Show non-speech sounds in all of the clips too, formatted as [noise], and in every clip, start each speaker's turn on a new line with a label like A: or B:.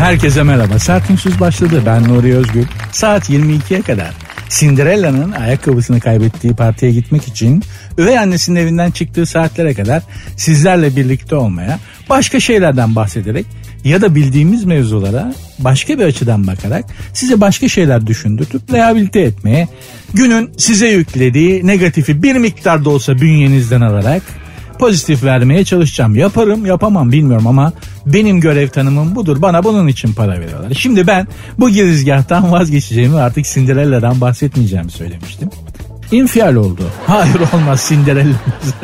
A: Herkese merhaba. Sertünsüz başladı. Ben Nuri Özgür. Saat 22'ye kadar Cinderella'nın ayakkabısını kaybettiği partiye gitmek için üvey annesinin evinden çıktığı saatlere kadar sizlerle birlikte olmaya, başka şeylerden bahsederek ya da bildiğimiz mevzulara başka bir açıdan bakarak size başka şeyler düşündürtüp rehabilite etmeye, günün size yüklediği negatifi bir miktar da olsa bünyenizden alarak pozitif vermeye çalışacağım. Yaparım yapamam bilmiyorum ama benim görev tanımım budur. Bana bunun için para veriyorlar. Şimdi ben bu girizgahtan [laughs] vazgeçeceğimi artık Cinderella'dan bahsetmeyeceğimi söylemiştim. İnfial oldu. [laughs] Hayır olmaz Cinderella'mız.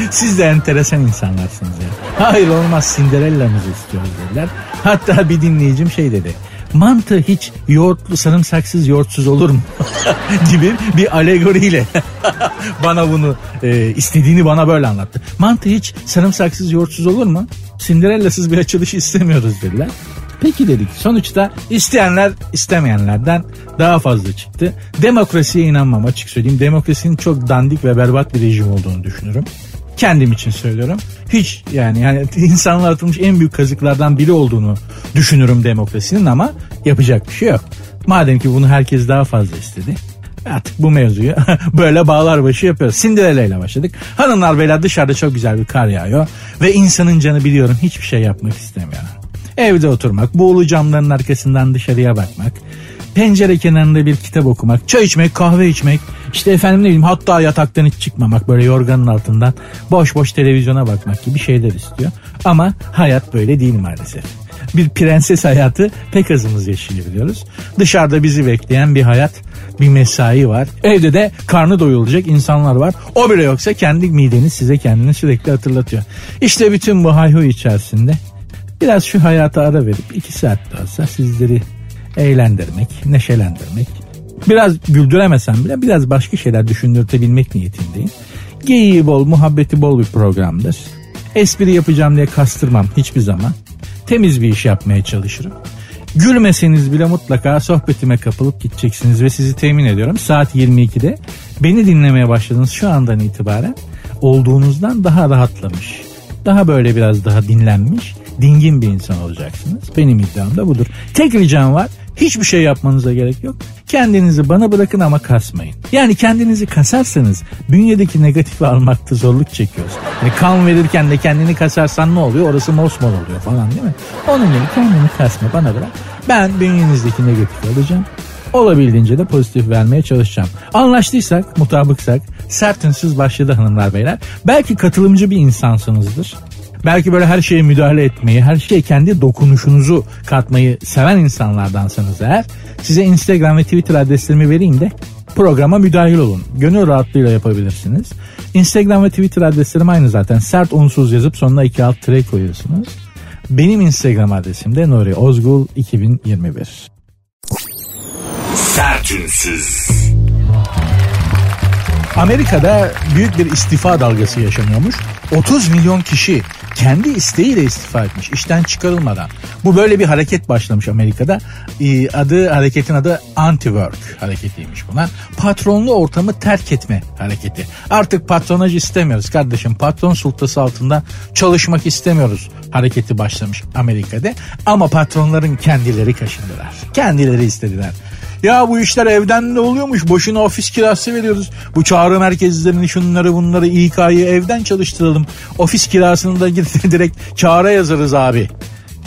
A: [laughs] Siz de enteresan insanlarsınız ya. Hayır olmaz Cinderella'mızı istiyoruz dediler. Hatta bir dinleyicim şey dedi. Mantı hiç yoğurtlu sarımsaksız yoğurtsuz olur mu? [laughs] gibi bir alegoriyle [laughs] bana bunu e, istediğini bana böyle anlattı. Mantı hiç sarımsaksız yoğurtsuz olur mu? Cinderella'sız bir açılış istemiyoruz dediler. Peki dedik. Sonuçta isteyenler istemeyenlerden daha fazla çıktı. Demokrasiye inanmam açık söyleyeyim. Demokrasinin çok dandik ve berbat bir rejim olduğunu düşünürüm. Kendim için söylüyorum. Hiç yani yani insanlar atılmış en büyük kazıklardan biri olduğunu düşünürüm demokrasinin ama yapacak bir şey yok. Madem ki bunu herkes daha fazla istedi. Artık bu mevzuyu [laughs] böyle bağlar başı yapıyoruz. Cinderella ile başladık. Hanımlar beyler dışarıda çok güzel bir kar yağıyor. Ve insanın canı biliyorum hiçbir şey yapmak istemiyor. Evde oturmak, buğulu camların arkasından dışarıya bakmak, pencere kenarında bir kitap okumak, çay içmek, kahve içmek, işte efendim ne bileyim hatta yataktan hiç çıkmamak böyle yorganın altından boş boş televizyona bakmak gibi şeyler istiyor. Ama hayat böyle değil maalesef. Bir prenses hayatı pek azımız yaşayabiliyoruz. Dışarıda bizi bekleyen bir hayat, bir mesai var. Evde de karnı doyulacak insanlar var. O bile yoksa kendi mideniz size kendini sürekli hatırlatıyor. İşte bütün bu hayhu içerisinde biraz şu hayata ara verip iki saat daha olsa sizleri eğlendirmek, neşelendirmek, biraz güldüremesem bile biraz başka şeyler düşündürtebilmek niyetindeyim. Geyiği bol, muhabbeti bol bir programdır. Espri yapacağım diye kastırmam hiçbir zaman. Temiz bir iş yapmaya çalışırım. Gülmeseniz bile mutlaka sohbetime kapılıp gideceksiniz ve sizi temin ediyorum. Saat 22'de beni dinlemeye başladığınız şu andan itibaren olduğunuzdan daha rahatlamış, daha böyle biraz daha dinlenmiş, dingin bir insan olacaksınız. Benim iddiam da budur. Tek ricam var Hiçbir şey yapmanıza gerek yok. Kendinizi bana bırakın ama kasmayın. Yani kendinizi kasarsanız bünyedeki negatifi almakta zorluk çekiyoruz. Yani kan verirken de kendini kasarsan ne oluyor? Orası mosmor oluyor falan değil mi? Onun gibi kendini kasma bana bırak. Ben bünyenizdeki negatifi alacağım. Olabildiğince de pozitif vermeye çalışacağım. Anlaştıysak, mutabıksak sert ünsüz başladı hanımlar beyler. Belki katılımcı bir insansınızdır. Belki böyle her şeye müdahale etmeyi, her şeye kendi dokunuşunuzu katmayı seven insanlardansanız eğer size Instagram ve Twitter adreslerimi vereyim de programa müdahil olun. Gönül rahatlığıyla yapabilirsiniz. Instagram ve Twitter adreslerim aynı zaten. Sert unsuz yazıp sonuna iki alt tire koyuyorsunuz. Benim Instagram adresim de Nuri Ozgul 2021. Sertünsüz. Amerika'da büyük bir istifa dalgası yaşanıyormuş. 30 milyon kişi kendi isteğiyle istifa etmiş işten çıkarılmadan. Bu böyle bir hareket başlamış Amerika'da. Ee, adı hareketin adı anti-work hareketiymiş buna. Patronlu ortamı terk etme hareketi. Artık patronaj istemiyoruz kardeşim. Patron sultası altında çalışmak istemiyoruz hareketi başlamış Amerika'da. Ama patronların kendileri kaşındılar. Kendileri istediler. Ya bu işler evden de oluyormuş. Boşuna ofis kirası veriyoruz. Bu çağrı merkezlerini şunları bunları İK'yı evden çalıştıralım. Ofis kirasını da [laughs] direkt çağrı yazarız abi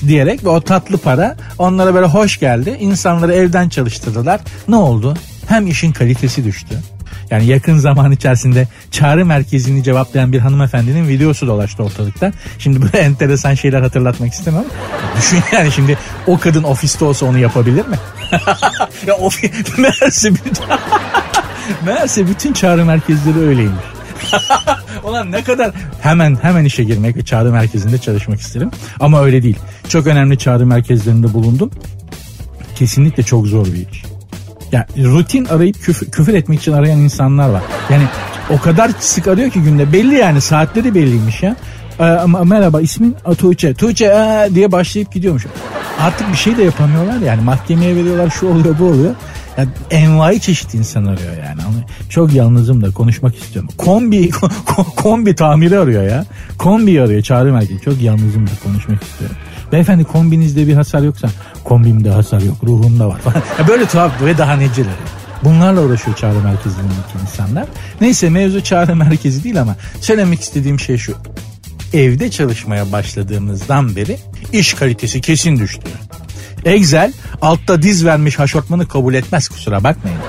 A: diyerek ve o tatlı para onlara böyle hoş geldi. İnsanları evden çalıştırdılar. Ne oldu? Hem işin kalitesi düştü. Yani yakın zaman içerisinde çağrı merkezini cevaplayan bir hanımefendinin videosu dolaştı ortalıkta. Şimdi böyle [laughs] enteresan şeyler hatırlatmak istemem. Düşün yani şimdi o kadın ofiste olsa onu yapabilir mi? [laughs] ya of, [laughs] meğerse bütün, meğerse bütün çağrı merkezleri öyleymiş. Ulan ne kadar hemen hemen işe girmek ve çağrı merkezinde çalışmak isterim. Ama öyle değil. Çok önemli çağrı merkezlerinde bulundum. Kesinlikle çok zor bir iş. Ya rutin arayıp küfür, küfür etmek için arayan insanlar var. Yani o kadar sık arıyor ki günde belli yani saatleri belliymiş ya. Ee, merhaba ismin Tuğçe. Tuğçe ee, diye başlayıp gidiyormuş. Artık bir şey de yapamıyorlar yani mahkemeye veriyorlar şu oluyor bu oluyor. Yani envai çeşit insan arıyor yani. Çok yalnızım da konuşmak istiyorum. Kombi [laughs] kombi tamiri arıyor ya. Kombi arıyor çağrı merkezi. Çok yalnızım da konuşmak istiyorum. Beyefendi kombinizde bir hasar yoksa kombimde hasar yok ruhumda var falan. böyle tuhaf ve daha neceleri. Bunlarla uğraşıyor çağrı merkezindeki insanlar. Neyse mevzu çağrı merkezi değil ama söylemek istediğim şey şu. Evde çalışmaya başladığımızdan beri iş kalitesi kesin düştü. Excel altta diz vermiş haşortmanı kabul etmez kusura bakmayın.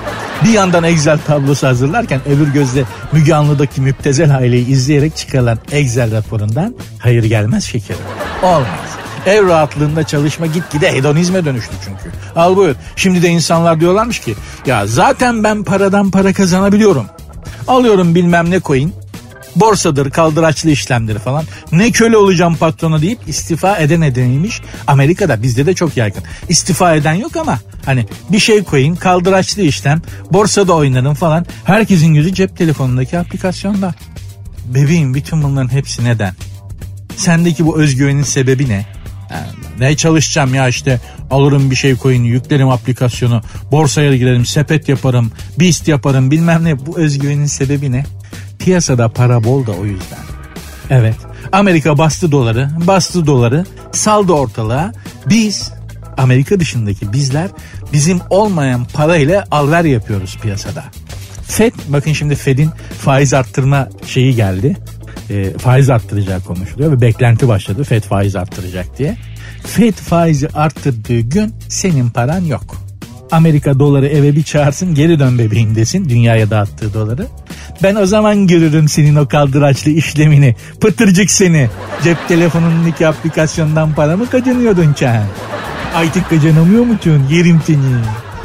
A: Bir yandan Excel tablosu hazırlarken öbür gözle Müge Anlı'daki müptezel aileyi izleyerek çıkarılan Excel raporundan hayır gelmez şekerim. Olmaz. Ev rahatlığında çalışma gitgide hedonizme dönüştü çünkü. Al buyur. Şimdi de insanlar diyorlarmış ki ya zaten ben paradan para kazanabiliyorum. Alıyorum bilmem ne coin borsadır, kaldıraçlı işlemleri falan. Ne köle olacağım patrona deyip istifa eden edeniymiş. Amerika'da bizde de çok yaygın. İstifa eden yok ama hani bir şey koyun, kaldıraçlı işlem, borsada oynarım falan. Herkesin gözü cep telefonundaki aplikasyonda. Bebeğim bütün bunların hepsi neden? Sendeki bu özgüvenin sebebi ne? Yani ne çalışacağım ya işte alırım bir şey koyun yüklerim aplikasyonu borsaya girerim sepet yaparım bist yaparım bilmem ne bu özgüvenin sebebi ne? Piyasada para bol da o yüzden. Evet Amerika bastı doları bastı doları saldı ortalığa biz Amerika dışındaki bizler bizim olmayan parayla alver yapıyoruz piyasada. Fed bakın şimdi Fed'in faiz arttırma şeyi geldi. E, faiz arttıracağı konuşuluyor ve beklenti başladı Fed faiz arttıracak diye. Fed faizi arttırdığı gün senin paran yok. Amerika doları eve bir çağırsın geri dön bebeğim desin dünyaya dağıttığı doları. Ben o zaman görürüm senin o kaldıraçlı işlemini. Pıtırcık seni. Cep telefonundaki aplikasyondan para mı kazanıyordun sen? Artık kazanamıyor musun? Yerim seni.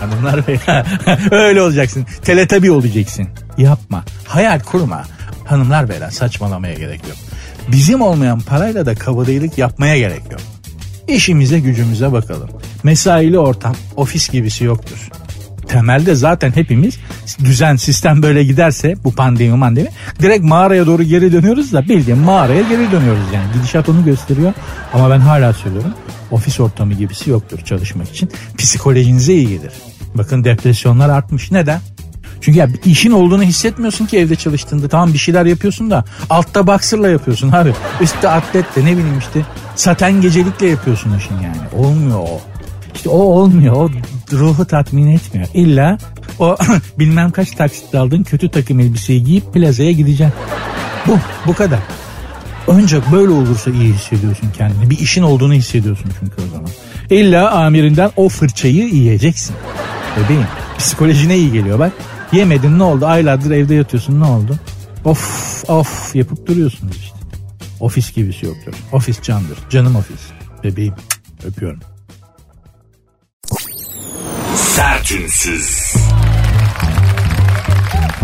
A: Hanımlar bey [laughs] öyle olacaksın. Teletabi olacaksın. Yapma. Hayal kurma. Hanımlar beyler saçmalamaya gerek yok. Bizim olmayan parayla da kabadayılık yapmaya gerek yok. İşimize gücümüze bakalım. Mesaili ortam ofis gibisi yoktur temelde zaten hepimiz düzen sistem böyle giderse bu pandemi mandemi direkt mağaraya doğru geri dönüyoruz da bildiğin mağaraya geri dönüyoruz yani gidişat onu gösteriyor ama ben hala söylüyorum ofis ortamı gibisi yoktur çalışmak için psikolojinize iyi gelir. Bakın depresyonlar artmış neden? Çünkü ya işin olduğunu hissetmiyorsun ki evde çalıştığında. Tamam bir şeyler yapıyorsun da altta boxer'la yapıyorsun abi. Üstte atletle ne bileyim işte saten gecelikle yapıyorsun işin yani. Olmuyor o. İşte o olmuyor. O ruhu tatmin etmiyor. İlla o [coughs] bilmem kaç taksitle aldığın kötü takım elbiseyi giyip plazaya gideceksin. Bu, bu kadar. Ancak böyle olursa iyi hissediyorsun kendini. Bir işin olduğunu hissediyorsun çünkü o zaman. İlla amirinden o fırçayı yiyeceksin. Bebeğim psikolojine iyi geliyor bak. Yemedin ne oldu? Aylardır evde yatıyorsun ne oldu? Of of yapıp duruyorsunuz işte. Ofis gibisi yoktur. Ofis candır. Canım ofis. Bebeğim öpüyorum. Sertünsüz.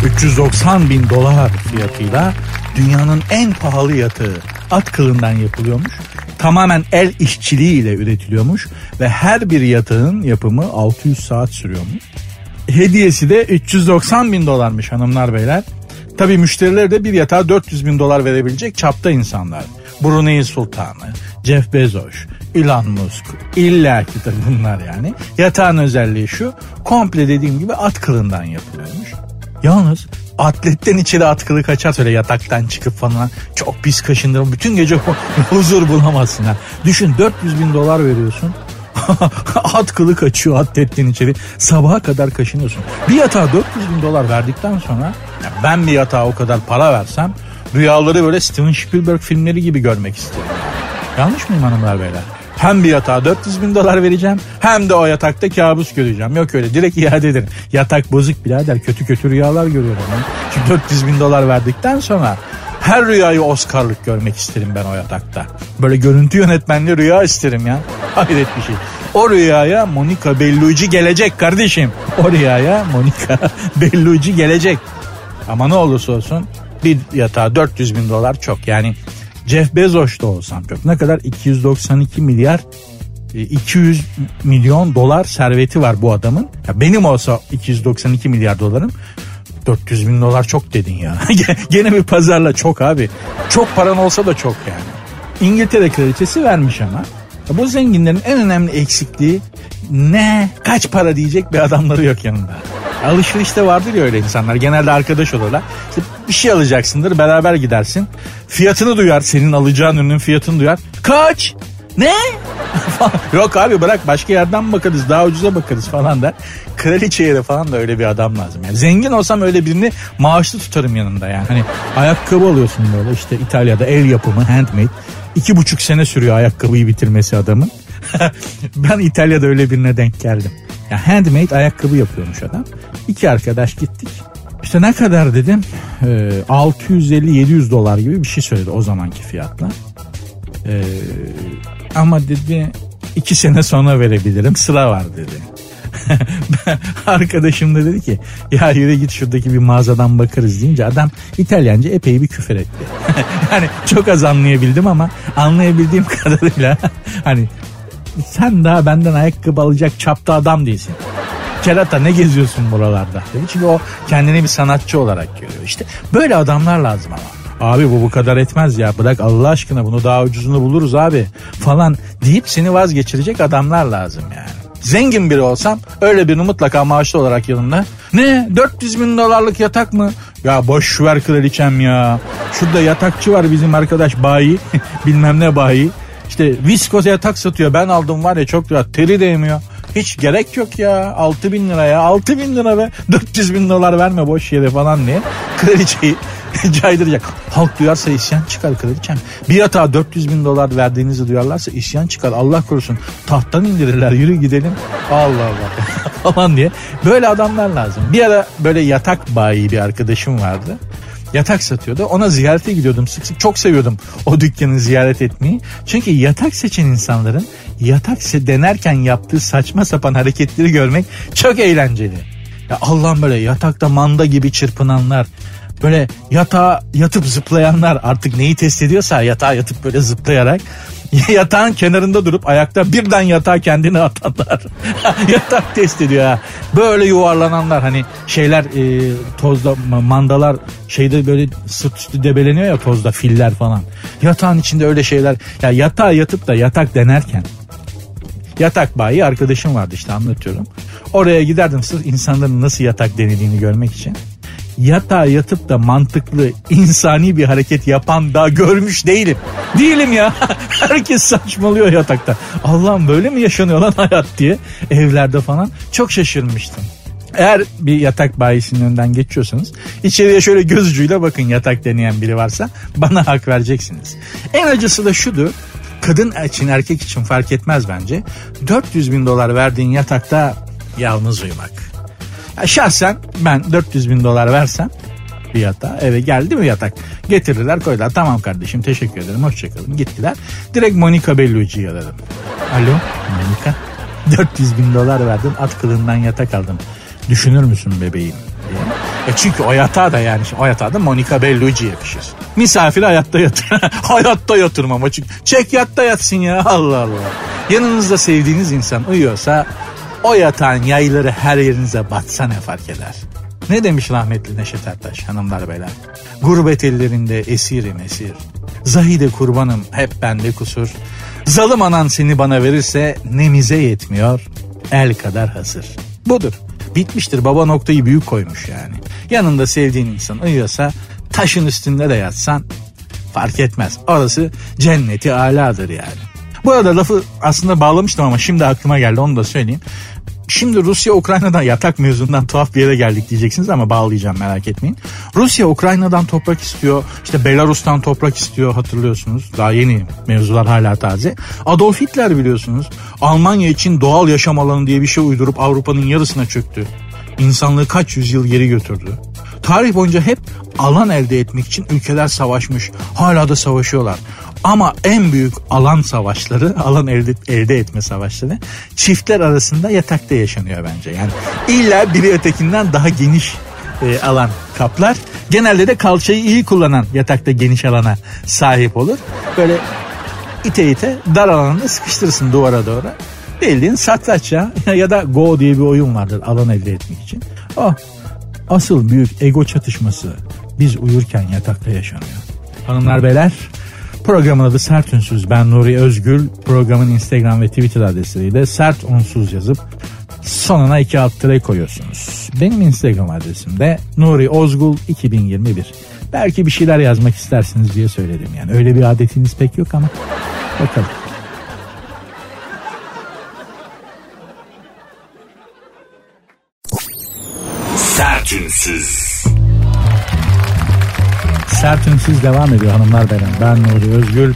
A: 390 bin dolar fiyatıyla dünyanın en pahalı yatağı at kılından yapılıyormuş. Tamamen el işçiliğiyle üretiliyormuş ve her bir yatağın yapımı 600 saat sürüyormuş. Hediyesi de 390 bin dolarmış hanımlar beyler. Tabi müşteriler de bir yatağa 400 bin dolar verebilecek çapta insanlar. Brunei Sultanı, Jeff Bezos, Elon Musk. İlla ki bunlar yani. Yatağın özelliği şu. Komple dediğim gibi at kılından yapılıyormuş. Yalnız atletten içeri at kılı kaçar öyle yataktan çıkıp falan çok pis kaşındır. Bütün gece [laughs] huzur bulamazsın ha. Düşün 400 bin dolar veriyorsun. [laughs] at kılı kaçıyor atletten içeri. Sabaha kadar kaşınıyorsun. Bir yatağa 400 bin dolar verdikten sonra ben bir yatağa o kadar para versem rüyaları böyle Steven Spielberg filmleri gibi görmek isterim. Yanlış mıyım hanımlar beyler? Hem bir yatağa 400 bin dolar vereceğim hem de o yatakta kabus göreceğim. Yok öyle direkt iade ederim. Yatak bozuk birader kötü kötü rüyalar görüyorum. Ben. Çünkü 400 bin dolar verdikten sonra her rüyayı Oscar'lık görmek isterim ben o yatakta. Böyle görüntü yönetmenli rüya isterim ya. Hayret bir şey. O rüyaya Monica Bellucci gelecek kardeşim. O rüyaya Monica [laughs] Bellucci gelecek. Ama ne olursa olsun bir yatağa 400 bin dolar çok. Yani Jeff Bezos da olsam çok. Ne kadar? 292 milyar 200 e, milyon dolar serveti var bu adamın. Ya benim olsa 292 milyar dolarım 400 bin dolar çok dedin ya. [laughs] Gene bir pazarla çok abi. Çok paran olsa da çok yani. İngiltere kraliçesi vermiş ama. Bu zenginlerin en önemli eksikliği ne kaç para diyecek bir adamları yok yanında. Alışverişte vardır ya öyle insanlar. Genelde arkadaş olurlar. İşte bir şey alacaksındır beraber gidersin. Fiyatını duyar senin alacağın ürünün fiyatını duyar. Kaç? Ne? [laughs] Yok abi bırak başka yerden bakarız daha ucuza bakarız falan der. Kraliçeye de falan da öyle bir adam lazım. Yani zengin olsam öyle birini maaşlı tutarım yanında yani. Hani ayakkabı alıyorsun böyle işte İtalya'da el yapımı handmade. İki buçuk sene sürüyor ayakkabıyı bitirmesi adamın. [laughs] ben İtalya'da öyle birine denk geldim. Ya handmade ayakkabı yapıyormuş adam. İki arkadaş gittik. İşte ne kadar dedim? Ee, 650-700 dolar gibi bir şey söyledi o zamanki fiyatla. Ee, ama dedi iki sene sonra verebilirim sıra var dedi. [laughs] Arkadaşım da dedi ki ya yürü git şuradaki bir mağazadan bakarız deyince adam İtalyanca epey bir küfür etti. [laughs] yani çok az anlayabildim ama anlayabildiğim [laughs] kadarıyla hani sen daha benden ayakkabı alacak çapta adam değilsin. Kerata ne geziyorsun buralarda? Dedi. Çünkü o kendini bir sanatçı olarak görüyor. İşte böyle adamlar lazım ama. Abi bu bu kadar etmez ya bırak Allah aşkına bunu daha ucuzunu buluruz abi falan deyip seni vazgeçirecek adamlar lazım yani. Zengin biri olsam öyle birini mutlaka maaşlı olarak yanımda. Ne 400 bin dolarlık yatak mı? Ya boş ver kraliçem ya. Şurada yatakçı var bizim arkadaş bayi [laughs] bilmem ne bayi. İşte viskoz yatak satıyor ben aldım var ya çok rahat teri değmiyor. Hiç gerek yok ya 6 bin lira ya 6 bin lira ve 400 bin dolar verme boş yere falan diye kraliçeyi [laughs] caydıracak. Halk duyarsa isyan çıkar kraliçem. Bir yatağa 400 bin dolar verdiğinizi duyarlarsa isyan çıkar. Allah korusun tahttan indirirler yürü gidelim. Allah Allah [laughs] falan diye. Böyle adamlar lazım. Bir ara böyle yatak bayi bir arkadaşım vardı yatak satıyordu. Ona ziyarete gidiyordum sık sık. Çok seviyordum o dükkanı ziyaret etmeyi. Çünkü yatak seçen insanların yatak denerken yaptığı saçma sapan hareketleri görmek çok eğlenceli. Ya Allah'ım böyle yatakta manda gibi çırpınanlar, böyle yatağa yatıp zıplayanlar artık neyi test ediyorsa yatağa yatıp böyle zıplayarak [laughs] yatağın kenarında durup ayakta birden yatağa kendini atanlar. [laughs] Yatak test ediyor ha. Böyle yuvarlananlar hani şeyler e, tozda mandalar şeyde böyle sırt üstü debeleniyor ya tozda filler falan. Yatağın içinde öyle şeyler. Ya yatağa yatıp da yatak denerken yatak bayi arkadaşım vardı işte anlatıyorum. Oraya giderdim sırf insanların nasıl yatak denediğini görmek için yatağa yatıp da mantıklı insani bir hareket yapan daha görmüş değilim. Değilim ya. [laughs] Herkes saçmalıyor yatakta. Allah'ım böyle mi yaşanıyor lan hayat diye evlerde falan çok şaşırmıştım. Eğer bir yatak bayisinin önden geçiyorsanız içeriye şöyle göz ucuyla bakın yatak deneyen biri varsa bana hak vereceksiniz. En acısı da şudur kadın için erkek için fark etmez bence. 400 bin dolar verdiğin yatakta yalnız uyumak. Şahsen ben 400 bin dolar versem bir yatağa eve geldi mi yatak getirirler koydular tamam kardeşim teşekkür ederim hoşçakalın gittiler direkt Monica Bellucci'yi aradım alo Monica 400 bin dolar verdim at kılından yatak aldım düşünür müsün bebeğim diye. E çünkü o yatağa da yani o yatağa da Monica Bellucci yakışır. Misafir hayatta yatır. [laughs] hayatta yatırmam açık. Çek yatta yatsın ya Allah Allah. Yanınızda sevdiğiniz insan uyuyorsa o yatağın yayları her yerinize batsa ne fark eder? Ne demiş rahmetli Neşet Ertaş hanımlar beyler? Gurbet ellerinde esirim esir. Zahide kurbanım hep bende kusur. Zalım anan seni bana verirse nemize yetmiyor. El kadar hasır. Budur. Bitmiştir baba noktayı büyük koymuş yani. Yanında sevdiğin insan uyuyorsa taşın üstünde de yatsan fark etmez. Orası cenneti aladır yani. Bu arada lafı aslında bağlamıştım ama şimdi aklıma geldi onu da söyleyeyim. Şimdi Rusya Ukrayna'dan yatak mevzundan tuhaf bir yere geldik diyeceksiniz ama bağlayacağım merak etmeyin. Rusya Ukrayna'dan toprak istiyor. İşte Belarus'tan toprak istiyor hatırlıyorsunuz. Daha yeni mevzular hala taze. Adolf Hitler biliyorsunuz. Almanya için doğal yaşam alanı diye bir şey uydurup Avrupa'nın yarısına çöktü. İnsanlığı kaç yüzyıl geri götürdü. Tarih boyunca hep alan elde etmek için ülkeler savaşmış. Hala da savaşıyorlar. Ama en büyük alan savaşları, alan elde, elde etme savaşları çiftler arasında yatakta yaşanıyor bence. Yani illa biri ötekinden daha geniş e, alan kaplar. Genelde de kalçayı iyi kullanan yatakta geniş alana sahip olur. Böyle ite ite dar alanını sıkıştırırsın duvara doğru. Bildiğin satranç ya. [laughs] ya da Go diye bir oyun vardır alan elde etmek için. Oh, asıl büyük ego çatışması biz uyurken yatakta yaşanıyor. Hanımlar beyler Programın adı Sert Ünsüz. Ben Nuri Özgül. Programın Instagram ve Twitter adresleriyle de Sert Unsuz yazıp sonuna iki alt tere koyuyorsunuz. Benim Instagram adresim de Nuri Ozgul 2021. Belki bir şeyler yazmak istersiniz diye söyledim yani. Öyle bir adetiniz pek yok ama bakalım.
B: Sertünsüz.
A: Sertünsüz devam ediyor hanımlar beyler. Ben Nuri Özgül.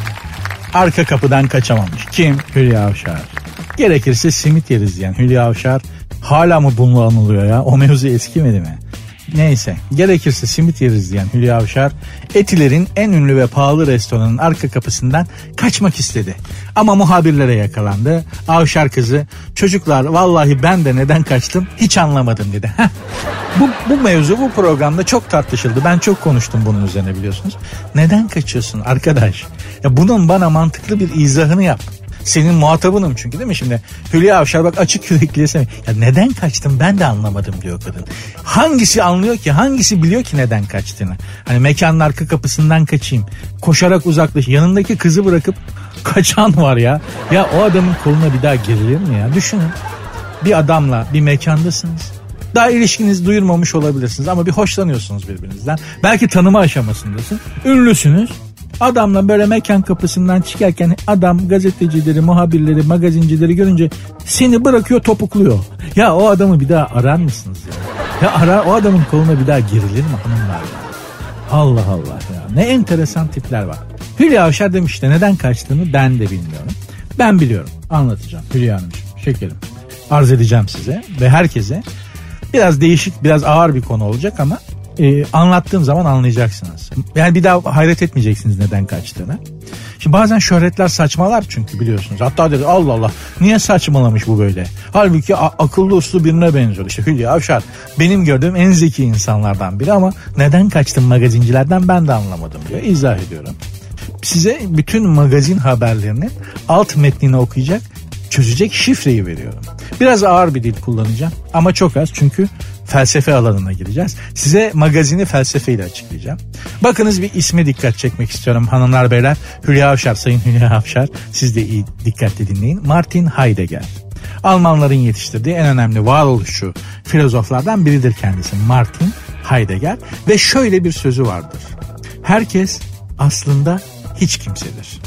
A: Arka kapıdan kaçamamış. Kim? Hülya Avşar. Gerekirse simit yeriz diyen Hülya Avşar hala mı bununla anılıyor ya? O mevzu eskimedi mi? Neyse gerekirse simit yeriz diyen Hülya Avşar Etiler'in en ünlü ve pahalı restoranın arka kapısından kaçmak istedi. Ama muhabirlere yakalandı. Avşar kızı çocuklar vallahi ben de neden kaçtım hiç anlamadım dedi. bu, bu mevzu bu programda çok tartışıldı. Ben çok konuştum bunun üzerine biliyorsunuz. Neden kaçıyorsun arkadaş? Ya bunun bana mantıklı bir izahını yap. Senin muhatabınım çünkü değil mi şimdi? Hülya Avşar bak açık yürekli Ya neden kaçtım ben de anlamadım diyor kadın. Hangisi anlıyor ki? Hangisi biliyor ki neden kaçtığını? Hani mekanın arka kapısından kaçayım. Koşarak uzaklaş. Yanındaki kızı bırakıp kaçan var ya. Ya o adamın koluna bir daha girilir mi ya? Düşünün. Bir adamla bir mekandasınız. Daha ilişkiniz duyurmamış olabilirsiniz ama bir hoşlanıyorsunuz birbirinizden. Belki tanıma aşamasındasın. Ünlüsünüz. Adamla böyle mekan kapısından çıkarken adam gazetecileri, muhabirleri, magazincileri görünce seni bırakıyor topukluyor. Ya o adamı bir daha arar mısınız ya? Ya ara o adamın koluna bir daha girilir mi hanımlar ya? Allah Allah ya. Ne enteresan tipler var. Hülya Avşar demişti neden kaçtığını ben de bilmiyorum. Ben biliyorum. Anlatacağım Hülya Hanımcığım. Şekerim. Arz edeceğim size ve herkese. Biraz değişik, biraz ağır bir konu olacak ama e, anlattığım zaman anlayacaksınız. Yani bir daha hayret etmeyeceksiniz neden kaçtığını. Şimdi bazen şöhretler saçmalar çünkü biliyorsunuz. Hatta dedi Allah Allah niye saçmalamış bu böyle? Halbuki akıllı uslu birine benziyor. İşte Hülya Avşar benim gördüğüm en zeki insanlardan biri ama neden kaçtım magazincilerden ben de anlamadım diyor. İzah ediyorum. Size bütün magazin haberlerinin alt metnini okuyacak çözecek şifreyi veriyorum. Biraz ağır bir dil kullanacağım ama çok az çünkü felsefe alanına gireceğiz. Size magazini felsefeyle açıklayacağım. Bakınız bir isme dikkat çekmek istiyorum hanımlar beyler. Hülya Avşar, Sayın Hülya Avşar siz de iyi dikkatle dinleyin. Martin Heidegger. Almanların yetiştirdiği en önemli varoluşçu filozoflardan biridir kendisi Martin Heidegger ve şöyle bir sözü vardır. Herkes aslında hiç kimsedir.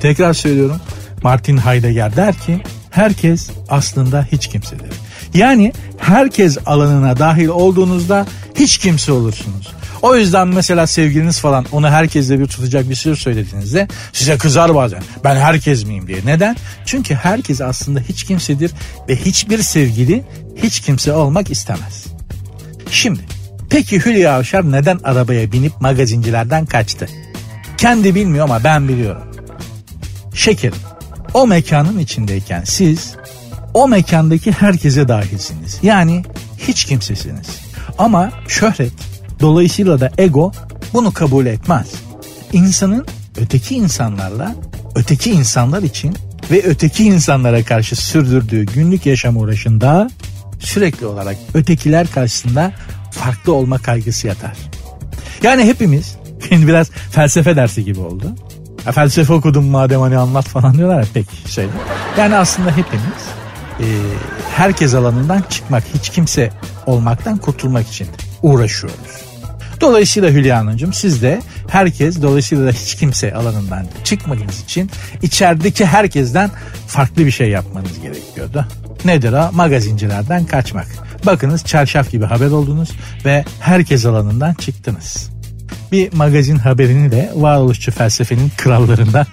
A: Tekrar söylüyorum. Martin Heidegger der ki herkes aslında hiç kimsedir. Yani herkes alanına dahil olduğunuzda hiç kimse olursunuz. O yüzden mesela sevgiliniz falan onu herkesle bir tutacak bir söz söylediğinizde size kızar bazen. Ben herkes miyim diye. Neden? Çünkü herkes aslında hiç kimsedir ve hiçbir sevgili hiç kimse olmak istemez. Şimdi peki Hülya Avşar neden arabaya binip magazincilerden kaçtı? Kendi bilmiyor ama ben biliyorum. Şekerim o mekanın içindeyken siz o mekandaki herkese dahilsiniz. Yani hiç kimsesiniz. Ama şöhret dolayısıyla da ego bunu kabul etmez. İnsanın öteki insanlarla öteki insanlar için ve öteki insanlara karşı sürdürdüğü günlük yaşam uğraşında sürekli olarak ötekiler karşısında farklı olma kaygısı yatar. Yani hepimiz [laughs] biraz felsefe dersi gibi oldu. Ya felsefe okudum madem hani anlat falan diyorlar ya pek şey. Yani aslında hepimiz e, herkes alanından çıkmak, hiç kimse olmaktan kurtulmak için uğraşıyoruz. Dolayısıyla Hülya Hanımcığım siz de herkes dolayısıyla da hiç kimse alanından çıkmadığınız için içerideki herkesten farklı bir şey yapmanız gerekiyordu. Nedir o? Magazincilerden kaçmak. Bakınız çarşaf gibi haber oldunuz ve herkes alanından çıktınız. Bir magazin haberini de varoluşçu felsefenin krallarından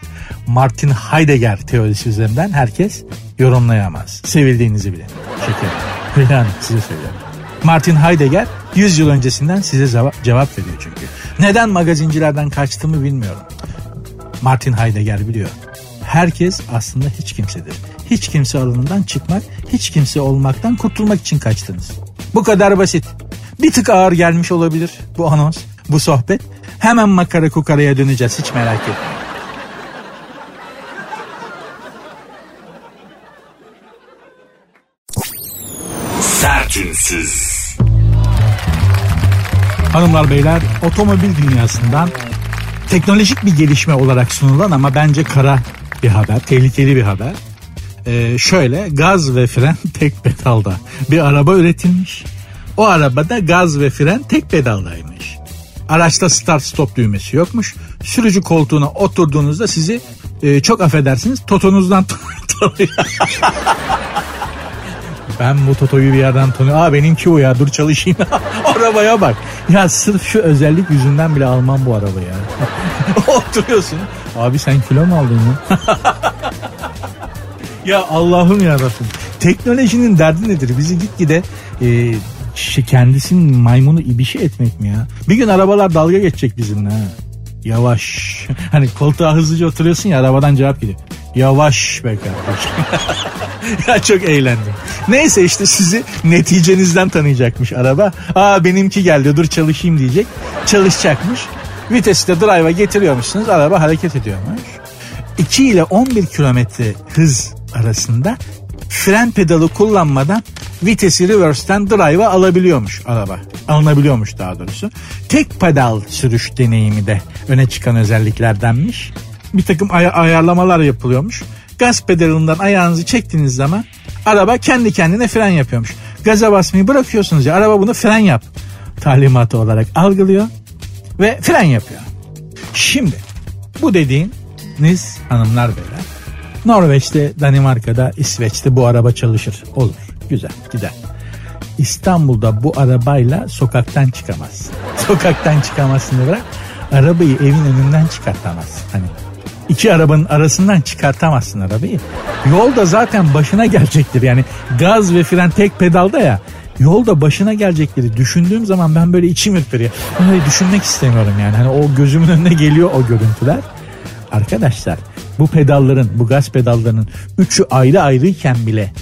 A: Martin Heidegger teorisi üzerinden herkes yorumlayamaz. Sevildiğinizi bilin. Şeker. Yani size söylüyorum. Martin Heidegger 100 yıl öncesinden size cevap, veriyor çünkü. Neden magazincilerden kaçtığımı bilmiyorum. Martin Heidegger biliyor. Herkes aslında hiç kimsedir. Hiç kimse alanından çıkmak, hiç kimse olmaktan kurtulmak için kaçtınız. Bu kadar basit. Bir tık ağır gelmiş olabilir bu anons, bu sohbet. Hemen makara kukaraya döneceğiz hiç merak etmeyin. Sertünsüz. Hanımlar beyler otomobil dünyasından teknolojik bir gelişme olarak sunulan ama bence kara bir haber, tehlikeli bir haber. Ee, şöyle gaz ve fren [laughs] tek pedalda bir araba üretilmiş. O arabada gaz ve fren tek pedaldaymış. Araçta start stop düğmesi yokmuş. Sürücü koltuğuna oturduğunuzda sizi e, çok affedersiniz totonuzdan [laughs] tanıyor. Ben bu Toto'yu bir yerden tanıyorum. Aa benimki o ya dur çalışayım. [laughs] Arabaya bak. Ya sırf şu özellik yüzünden bile almam bu arabayı. [laughs] Oturuyorsun. Abi sen kilo mu aldın ya? [laughs] ya Allah'ım ya Rabbim. Teknolojinin derdi nedir? Bizi gitgide e, şey, kendisinin maymunu ibişi etmek mi ya? Bir gün arabalar dalga geçecek bizimle ha. Yavaş. Hani koltuğa hızlıca oturuyorsun ya arabadan cevap geliyor. Yavaş be kardeşim. [laughs] ya çok eğlendim. Neyse işte sizi neticenizden tanıyacakmış araba. Aa benimki geldi dur çalışayım diyecek. Çalışacakmış. Vitesi de drive'a getiriyormuşsunuz. Araba hareket ediyormuş. 2 ile 11 kilometre hız arasında fren pedalı kullanmadan vitesi reverse'ten drive'a alabiliyormuş araba. Alınabiliyormuş daha doğrusu. Tek pedal sürüş deneyimi de öne çıkan özelliklerdenmiş. Bir takım ay- ayarlamalar yapılıyormuş. Gaz pedalından ayağınızı çektiğiniz zaman araba kendi kendine fren yapıyormuş. Gaza basmayı bırakıyorsunuz ya araba bunu fren yap talimatı olarak algılıyor ve fren yapıyor. Şimdi bu dediğiniz hanımlar beyler Norveç'te, Danimarka'da, İsveç'te bu araba çalışır. Olur. Güzel. Gider. İstanbul'da bu arabayla sokaktan çıkamaz. [laughs] Sokaktan çıkamazsın bırak. Arabayı evin önünden çıkartamaz. Hani iki arabanın arasından çıkartamazsın arabayı. Yolda zaten başına gelecektir. Yani gaz ve fren tek pedalda ya. Yolda başına gelecekleri düşündüğüm zaman ben böyle içim ürperiyor. Öyle düşünmek istemiyorum yani. Hani o gözümün önüne geliyor o görüntüler. Arkadaşlar bu pedalların, bu gaz pedallarının üçü ayrı ayrıyken bile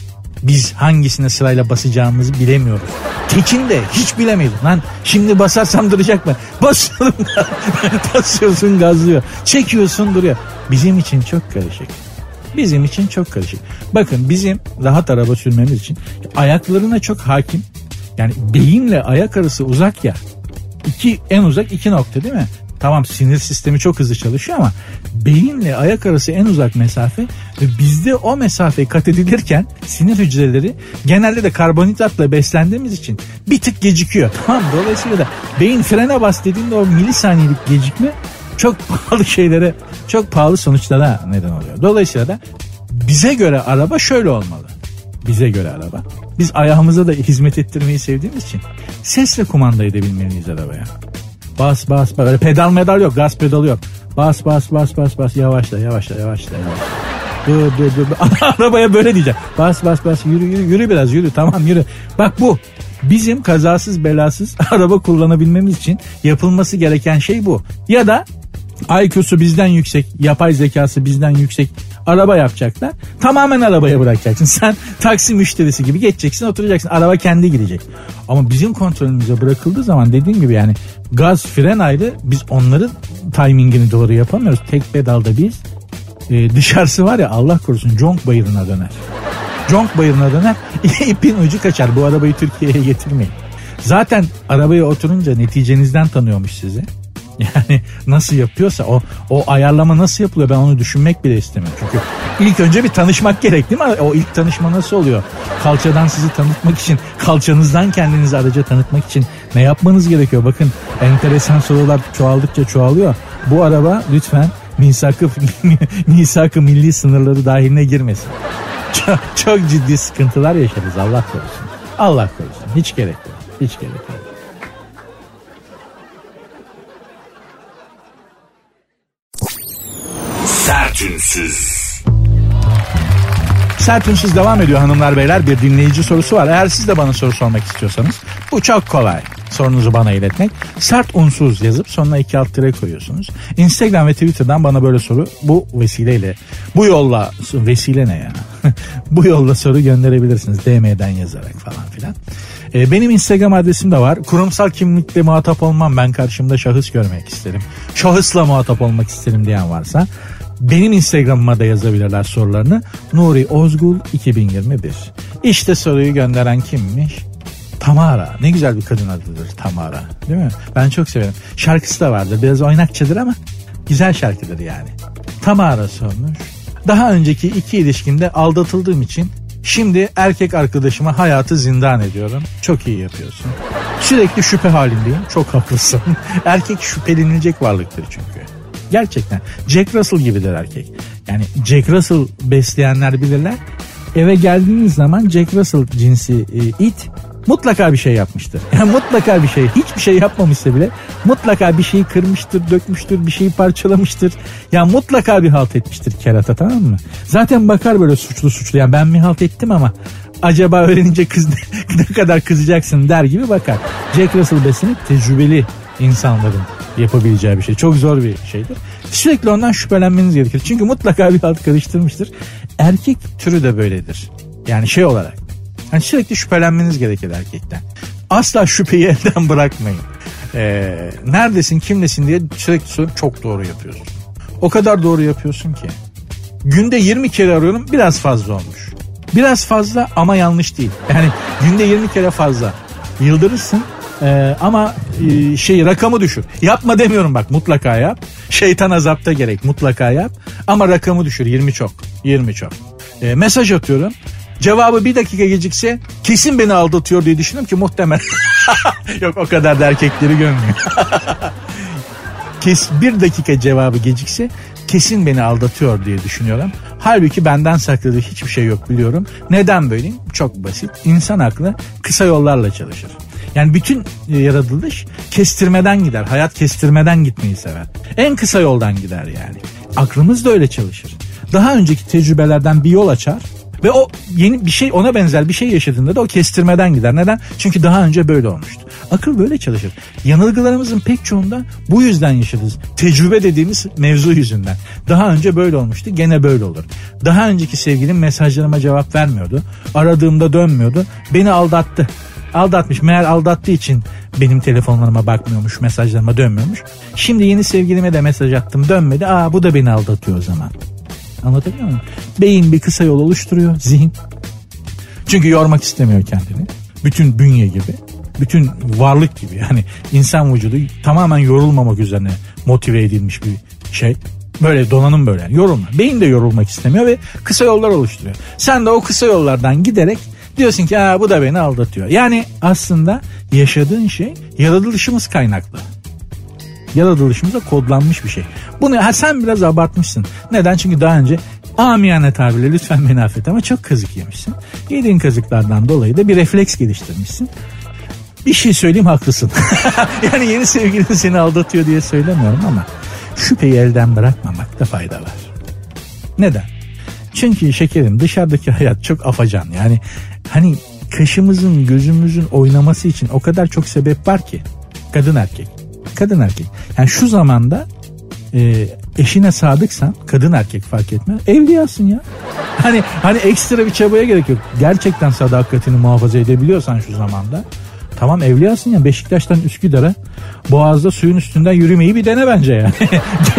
A: biz hangisine sırayla basacağımızı bilemiyoruz. Tekin de hiç bilemedim. Lan şimdi basarsam duracak mı? Basıyorum. [laughs] Basıyorsun gazlıyor. Çekiyorsun duruyor. Bizim için çok karışık. Bizim için çok karışık. Bakın bizim rahat araba sürmemiz için ayaklarına çok hakim. Yani beyinle ayak arası uzak ya. İki, en uzak iki nokta değil mi? Tamam sinir sistemi çok hızlı çalışıyor ama beyinle ayak arası en uzak mesafe ve bizde o mesafe kat edilirken sinir hücreleri genelde de karbonhidratla beslendiğimiz için bir tık gecikiyor. [laughs] Tamam dolayısıyla da beyin frene bas dediğinde o milisaniyelik gecikme çok [laughs] pahalı şeylere çok pahalı sonuçlara neden oluyor. Dolayısıyla da bize göre araba şöyle olmalı. Bize göre araba. Biz ayağımıza da hizmet ettirmeyi sevdiğimiz için sesle kumanda edebilmeliyiz arabaya. Bas bas bas. Öyle pedal medal yok. Gaz pedalı yok. Bas bas bas bas bas. Yavaşla yavaşla yavaşla. yavaşla. Dur dur dur. [laughs] Arabaya böyle diyeceğim. Bas bas bas. Yürü yürü yürü biraz yürü. Tamam yürü. Bak bu. Bizim kazasız belasız [laughs] araba kullanabilmemiz için yapılması gereken şey bu. Ya da IQ'su bizden yüksek, yapay zekası bizden yüksek araba yapacaklar. Tamamen arabaya bırakacaksın. [laughs] Sen taksi müşterisi gibi geçeceksin oturacaksın. Araba kendi gidecek. Ama bizim kontrolümüze bırakıldığı zaman dediğim gibi yani gaz fren ayrı biz onların timingini doğru yapamıyoruz. Tek pedalda biz e, dışarısı var ya Allah korusun conk bayırına döner. Conk bayırına döner [laughs] ipin ucu kaçar. Bu arabayı Türkiye'ye getirmeyin. Zaten arabaya oturunca neticenizden tanıyormuş sizi. [laughs] Yani nasıl yapıyorsa o o ayarlama nasıl yapılıyor ben onu düşünmek bile istemiyorum. Çünkü ilk önce bir tanışmak gerek değil mi? O ilk tanışma nasıl oluyor? Kalçadan sizi tanıtmak için, kalçanızdan kendinizi araca tanıtmak için ne yapmanız gerekiyor? Bakın enteresan sorular çoğaldıkça çoğalıyor. Bu araba lütfen misakı, [laughs] misakı milli sınırları dahiline girmesin. Çok, çok ciddi sıkıntılar yaşarız Allah korusun. Allah korusun. Hiç gerek yok. Hiç gerek yok.
B: Sertünsüz.
A: Sertünsüz devam ediyor hanımlar beyler. Bir dinleyici sorusu var. Eğer siz de bana soru sormak istiyorsanız bu çok kolay. Sorunuzu bana iletmek. Sert unsuz yazıp sonuna iki alt tire koyuyorsunuz. Instagram ve Twitter'dan bana böyle soru bu vesileyle bu yolla vesile ne ya? [laughs] bu yolla soru gönderebilirsiniz. DM'den yazarak falan filan. Ee, benim Instagram adresim de var. Kurumsal kimlikle muhatap olmam. Ben karşımda şahıs görmek isterim. Şahısla muhatap olmak isterim diyen varsa benim Instagram'ıma da yazabilirler sorularını. Nuri Ozgul 2021. İşte soruyu gönderen kimmiş? Tamara. Ne güzel bir kadın adıdır Tamara. Değil mi? Ben çok severim. Şarkısı da vardır. Biraz oynakçıdır ama Güzel şarkıdır yani. Tamara sormuş. Daha önceki iki ilişkimde aldatıldığım için şimdi erkek arkadaşıma hayatı zindan ediyorum. Çok iyi yapıyorsun. Sürekli şüphe halindeyim. Çok haklısın. [laughs] erkek şüphelenilecek varlıktır çünkü. Gerçekten. Jack Russell gibidir erkek. Yani Jack Russell besleyenler bilirler. Eve geldiğiniz zaman Jack Russell cinsi e, it mutlaka bir şey yapmıştır. [laughs] Yani mutlaka bir şey. Hiçbir şey yapmamışsa bile mutlaka bir şeyi kırmıştır, dökmüştür, bir şeyi parçalamıştır. Ya yani mutlaka bir halt etmiştir kerata tamam mı? Zaten bakar böyle suçlu suçlu. Yani ben mi halt ettim ama acaba öğrenince kız [laughs] ne kadar kızacaksın der gibi bakar. Jack Russell beslenip tecrübeli insanların yapabileceği bir şey. Çok zor bir şeydir. Sürekli ondan şüphelenmeniz gerekir. Çünkü mutlaka bir halt karıştırmıştır. Erkek türü de böyledir. Yani şey olarak. Yani sürekli şüphelenmeniz gerekir erkekten. Asla şüpheyi elden bırakmayın. Ee, neredesin kimlesin diye sürekli sorup çok doğru yapıyorsun. O kadar doğru yapıyorsun ki. Günde 20 kere arıyorum biraz fazla olmuş. Biraz fazla ama yanlış değil. Yani günde 20 kere fazla. Yıldırırsın ee, ama e, şey rakamı düşür. Yapma demiyorum bak mutlaka yap. Şeytan azapta gerek mutlaka yap. Ama rakamı düşür 20 çok. 20 çok. Ee, mesaj atıyorum. Cevabı bir dakika gecikse kesin beni aldatıyor diye düşünüyorum ki muhtemel. [laughs] Yok o kadar da erkekleri görmüyor. [laughs] Kes bir dakika cevabı gecikse kesin beni aldatıyor diye düşünüyorum. Halbuki benden sakladığı hiçbir şey yok biliyorum. Neden böyleyim? Çok basit. İnsan aklı kısa yollarla çalışır. Yani bütün e, yaratılış kestirmeden gider. Hayat kestirmeden gitmeyi sever. En kısa yoldan gider yani. Aklımız da öyle çalışır. Daha önceki tecrübelerden bir yol açar ve o yeni bir şey ona benzer bir şey yaşadığında da o kestirmeden gider. Neden? Çünkü daha önce böyle olmuştu. Akıl böyle çalışır. Yanılgılarımızın pek çoğunda bu yüzden yaşadınız. Tecrübe dediğimiz mevzu yüzünden. Daha önce böyle olmuştu gene böyle olur. Daha önceki sevgilim mesajlarıma cevap vermiyordu. Aradığımda dönmüyordu. Beni aldattı. Aldatmış. Meğer aldattığı için benim telefonlarıma bakmıyormuş, mesajlarıma dönmüyormuş. Şimdi yeni sevgilime de mesaj attım dönmedi. Aa bu da beni aldatıyor o zaman. Anlatabiliyor muyum? Beyin bir kısa yol oluşturuyor, zihin. Çünkü yormak istemiyor kendini. Bütün bünye gibi, bütün varlık gibi. Yani insan vücudu tamamen yorulmamak üzerine motive edilmiş bir şey. Böyle donanım böyle. Yorulma. Beyin de yorulmak istemiyor ve kısa yollar oluşturuyor. Sen de o kısa yollardan giderek diyorsun ki bu da beni aldatıyor. Yani aslında yaşadığın şey yaratılışımız kaynaklı yaratılışımıza kodlanmış bir şey. Bunu ha, sen biraz abartmışsın. Neden? Çünkü daha önce amiyane tabirle lütfen beni affet ama çok kazık yemişsin. Yediğin kazıklardan dolayı da bir refleks geliştirmişsin. Bir şey söyleyeyim haklısın. [laughs] yani yeni sevgilin seni aldatıyor diye söylemiyorum ama şüpheyi elden bırakmamakta fayda var. Neden? Çünkü şekerim dışarıdaki hayat çok afacan. Yani hani kaşımızın gözümüzün oynaması için o kadar çok sebep var ki. Kadın erkek kadın erkek. Yani şu zamanda e, eşine sadıksan kadın erkek fark etmez evliyasın ya. Hani hani ekstra bir çabaya gerek yok. Gerçekten sadakatini muhafaza edebiliyorsan şu zamanda tamam evliyasın ya Beşiktaş'tan Üsküdar'a Boğaz'da suyun üstünden yürümeyi bir dene bence yani.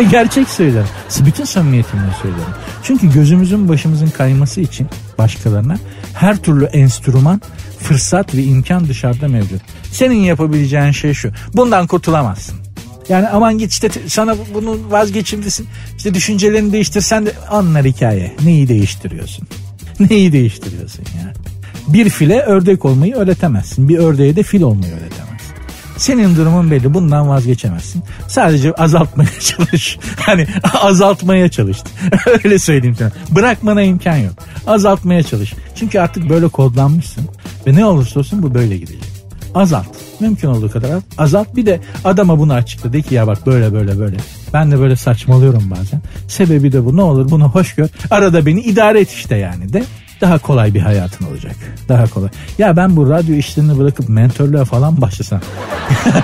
A: [laughs] Gerçek söylerim. Bütün samimiyetimle söylüyorum. Çünkü gözümüzün başımızın kayması için başkalarına her türlü enstrüman fırsat ve imkan dışarıda mevcut. Senin yapabileceğin şey şu. Bundan kurtulamazsın. Yani aman git işte sana bunu vazgeçimlisin. İşte düşüncelerini değiştirsen de anlar hikaye. Neyi değiştiriyorsun? [laughs] Neyi değiştiriyorsun ya? Bir file ördek olmayı öğretemezsin. Bir ördeğe de fil olmayı öğretemezsin. Senin durumun belli. Bundan vazgeçemezsin. Sadece azaltmaya [laughs] çalış. Hani azaltmaya çalış. [laughs] Öyle söyleyeyim sana. Bırakmana imkan yok. Azaltmaya çalış. Çünkü artık böyle kodlanmışsın. Ve ne olursa olsun bu böyle gidecek. Azalt. Mümkün olduğu kadar azalt. Bir de adama bunu açıkla. De ki ya bak böyle böyle böyle. Ben de böyle saçmalıyorum bazen. Sebebi de bu. Ne olur bunu hoş gör. Arada beni idare et işte yani de daha kolay bir hayatın olacak. Daha kolay. Ya ben bu radyo işlerini bırakıp mentörlüğe falan başlasam.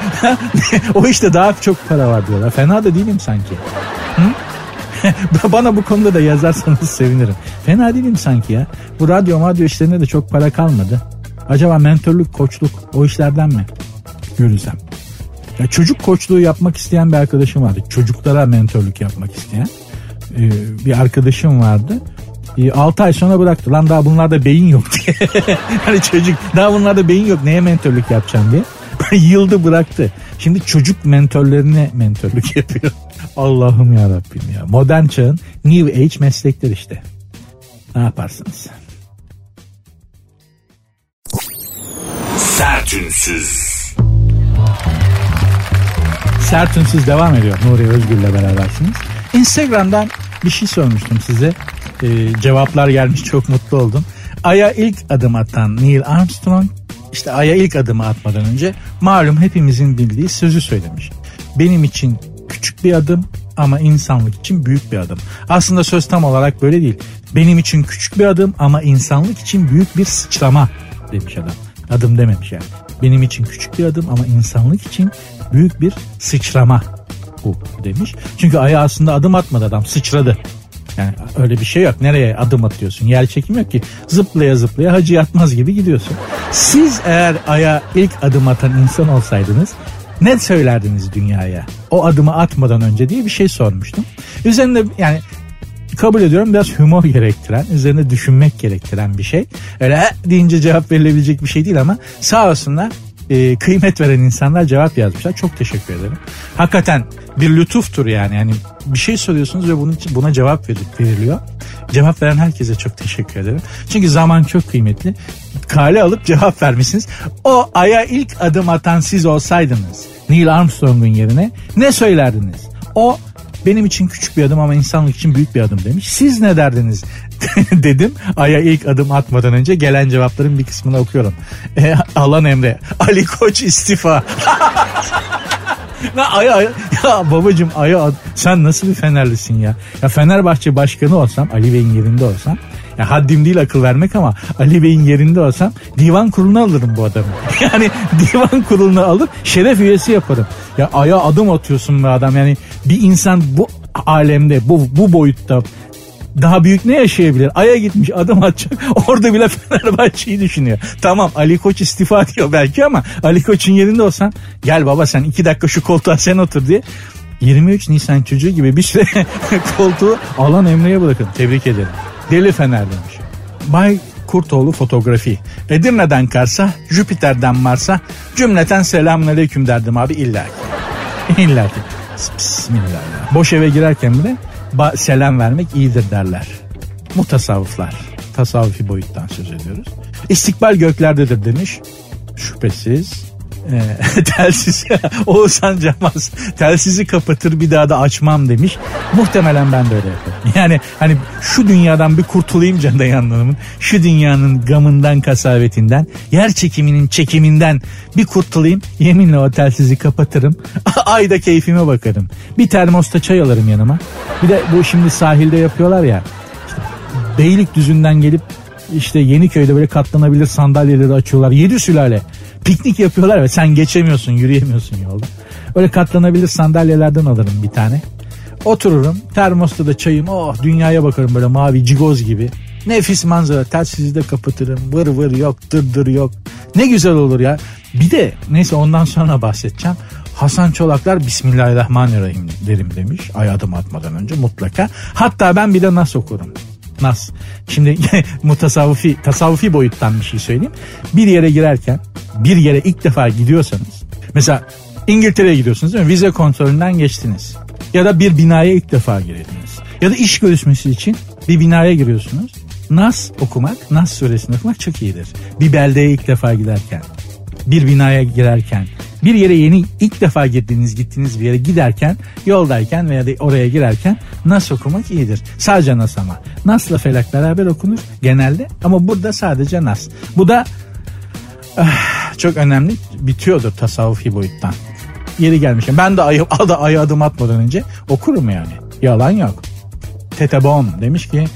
A: [laughs] o işte daha çok para var diyorlar. Fena da değilim sanki. Hı? [laughs] Bana bu konuda da yazarsanız sevinirim. Fena değilim sanki ya. Bu radyo radyo işlerine de çok para kalmadı. Acaba mentörlük, koçluk o işlerden mi? Görürsem. Ya çocuk koçluğu yapmak isteyen bir arkadaşım vardı. Çocuklara mentörlük yapmak isteyen ee, bir arkadaşım vardı. 6 ay sonra bıraktı. Lan daha bunlarda beyin yok diye. [laughs] hani çocuk daha bunlarda beyin yok neye mentörlük yapacağım diye. [laughs] Yıldı bıraktı. Şimdi çocuk mentörlerine mentörlük [laughs] yapıyor. Allah'ım ya Rabbim ya. Modern çağın New Age meslekler işte. Ne yaparsınız?
B: Sertünsüz.
A: Sertünsüz devam ediyor. Nuri Özgür'le berabersiniz. Instagram'dan bir şey sormuştum size. Ee, cevaplar gelmiş çok mutlu oldum. Ay'a ilk adım atan Neil Armstrong işte Ay'a ilk adımı atmadan önce malum hepimizin bildiği sözü söylemiş. Benim için küçük bir adım ama insanlık için büyük bir adım. Aslında söz tam olarak böyle değil. Benim için küçük bir adım ama insanlık için büyük bir sıçrama demiş adam. Adım dememiş yani. Benim için küçük bir adım ama insanlık için büyük bir sıçrama bu demiş. Çünkü aya aslında adım atmadı adam sıçradı. Yani öyle bir şey yok. Nereye adım atıyorsun? Yer çekim yok ki. Zıplaya zıplaya hacı yatmaz gibi gidiyorsun. Siz eğer aya ilk adım atan insan olsaydınız ne söylerdiniz dünyaya? O adımı atmadan önce diye bir şey sormuştum. Üzerinde yani kabul ediyorum biraz humor gerektiren, üzerine düşünmek gerektiren bir şey. Öyle deyince cevap verilebilecek bir şey değil ama sağ olsunlar e, kıymet veren insanlar cevap yazmışlar. Çok teşekkür ederim. Hakikaten bir lütuftur yani. Yani bir şey soruyorsunuz ve bunun buna cevap veriliyor. Cevap veren herkese çok teşekkür ederim. Çünkü zaman çok kıymetli. Kale alıp cevap vermişsiniz. O aya ilk adım atan siz olsaydınız Neil Armstrong'un yerine ne söylerdiniz? O benim için küçük bir adım ama insanlık için büyük bir adım demiş. Siz ne derdiniz [laughs] dedim. Ay'a ilk adım atmadan önce gelen cevapların bir kısmını okuyorum. E, Alan Emre, Ali Koç istifa. [laughs] Na aya, aya ya babacım aya sen nasıl bir Fenerlisin ya? Ya Fenerbahçe başkanı olsam Ali Bey'in yerinde olsam ya haddim değil akıl vermek ama Ali Bey'in yerinde olsam divan kuruluna alırım bu adamı. [laughs] Yani divan kuruluna alıp şeref üyesi yaparım. Ya aya adım atıyorsun be adam yani bir insan bu alemde bu bu boyutta daha büyük ne yaşayabilir? Ay'a gitmiş adım atacak. [laughs] Orada bile Fenerbahçe'yi düşünüyor. Tamam Ali Koç istifa diyor belki ama Ali Koç'un yerinde olsan gel baba sen iki dakika şu koltuğa sen otur diye 23 Nisan çocuğu gibi bir süre [laughs] koltuğu alan Emre'ye bırakın. Tebrik ederim. Deli Fener demiş. Bay Kurtoğlu fotoğrafi. Edirne'den Kars'a, Jüpiter'den Mars'a cümleten selamünaleyküm derdim abi illa ki. [laughs] illa ki. Bismillah. Boş eve girerken bile selam vermek iyidir derler. Mutasavvıflar. Tasavvufi boyuttan söz ediyoruz. İstikbal göklerdedir demiş. Şüphesiz. [laughs] E, telsiz Oğuzhan Camaz telsizi kapatır bir daha da açmam demiş. Muhtemelen ben de öyle yaparım. [laughs] Yani hani şu dünyadan bir kurtulayım Can Dayanlarımın. Şu dünyanın gamından kasavetinden yer çekiminin çekiminden bir kurtulayım. Yeminle o telsizi kapatırım. [laughs] Ayda keyfime bakarım. Bir termosta çay alırım yanıma. Bir de bu şimdi sahilde yapıyorlar ya. İşte Beylikdüzü'nden gelip işte Yeniköy'de böyle katlanabilir sandalyeleri açıyorlar. Yedi sülale piknik yapıyorlar ve sen geçemiyorsun yürüyemiyorsun yolda. Öyle katlanabilir sandalyelerden alırım bir tane. Otururum termosta da çayım oh dünyaya bakarım böyle mavi cigoz gibi. Nefis manzara telsizi de kapatırım vır vır yok dır yok. Ne güzel olur ya. Bir de neyse ondan sonra bahsedeceğim. Hasan Çolaklar Bismillahirrahmanirrahim derim demiş ay adım atmadan önce mutlaka. Hatta ben bir de nas okurum. Nas. Şimdi [laughs] mutasavvufi, tasavvufi boyuttan bir şey söyleyeyim. Bir yere girerken bir yere ilk defa gidiyorsanız mesela İngiltere'ye gidiyorsunuz değil mi? Vize kontrolünden geçtiniz. Ya da bir binaya ilk defa girdiniz. Ya da iş görüşmesi için bir binaya giriyorsunuz. Nas okumak, Nas suresini okumak çok iyidir. Bir beldeye ilk defa giderken, bir binaya girerken, bir yere yeni ilk defa girdiğiniz gittiğiniz bir yere giderken yoldayken veya da oraya girerken Nas okumak iyidir. Sadece Nas ama. Nas'la felak beraber okunur genelde ama burada sadece Nas. Bu da ah, çok önemli bitiyordur tasavvufi boyuttan. Yeri gelmişim. Ben de ayı, da ayı adım atmadan önce okurum yani. Yalan yok. Tetebon demiş ki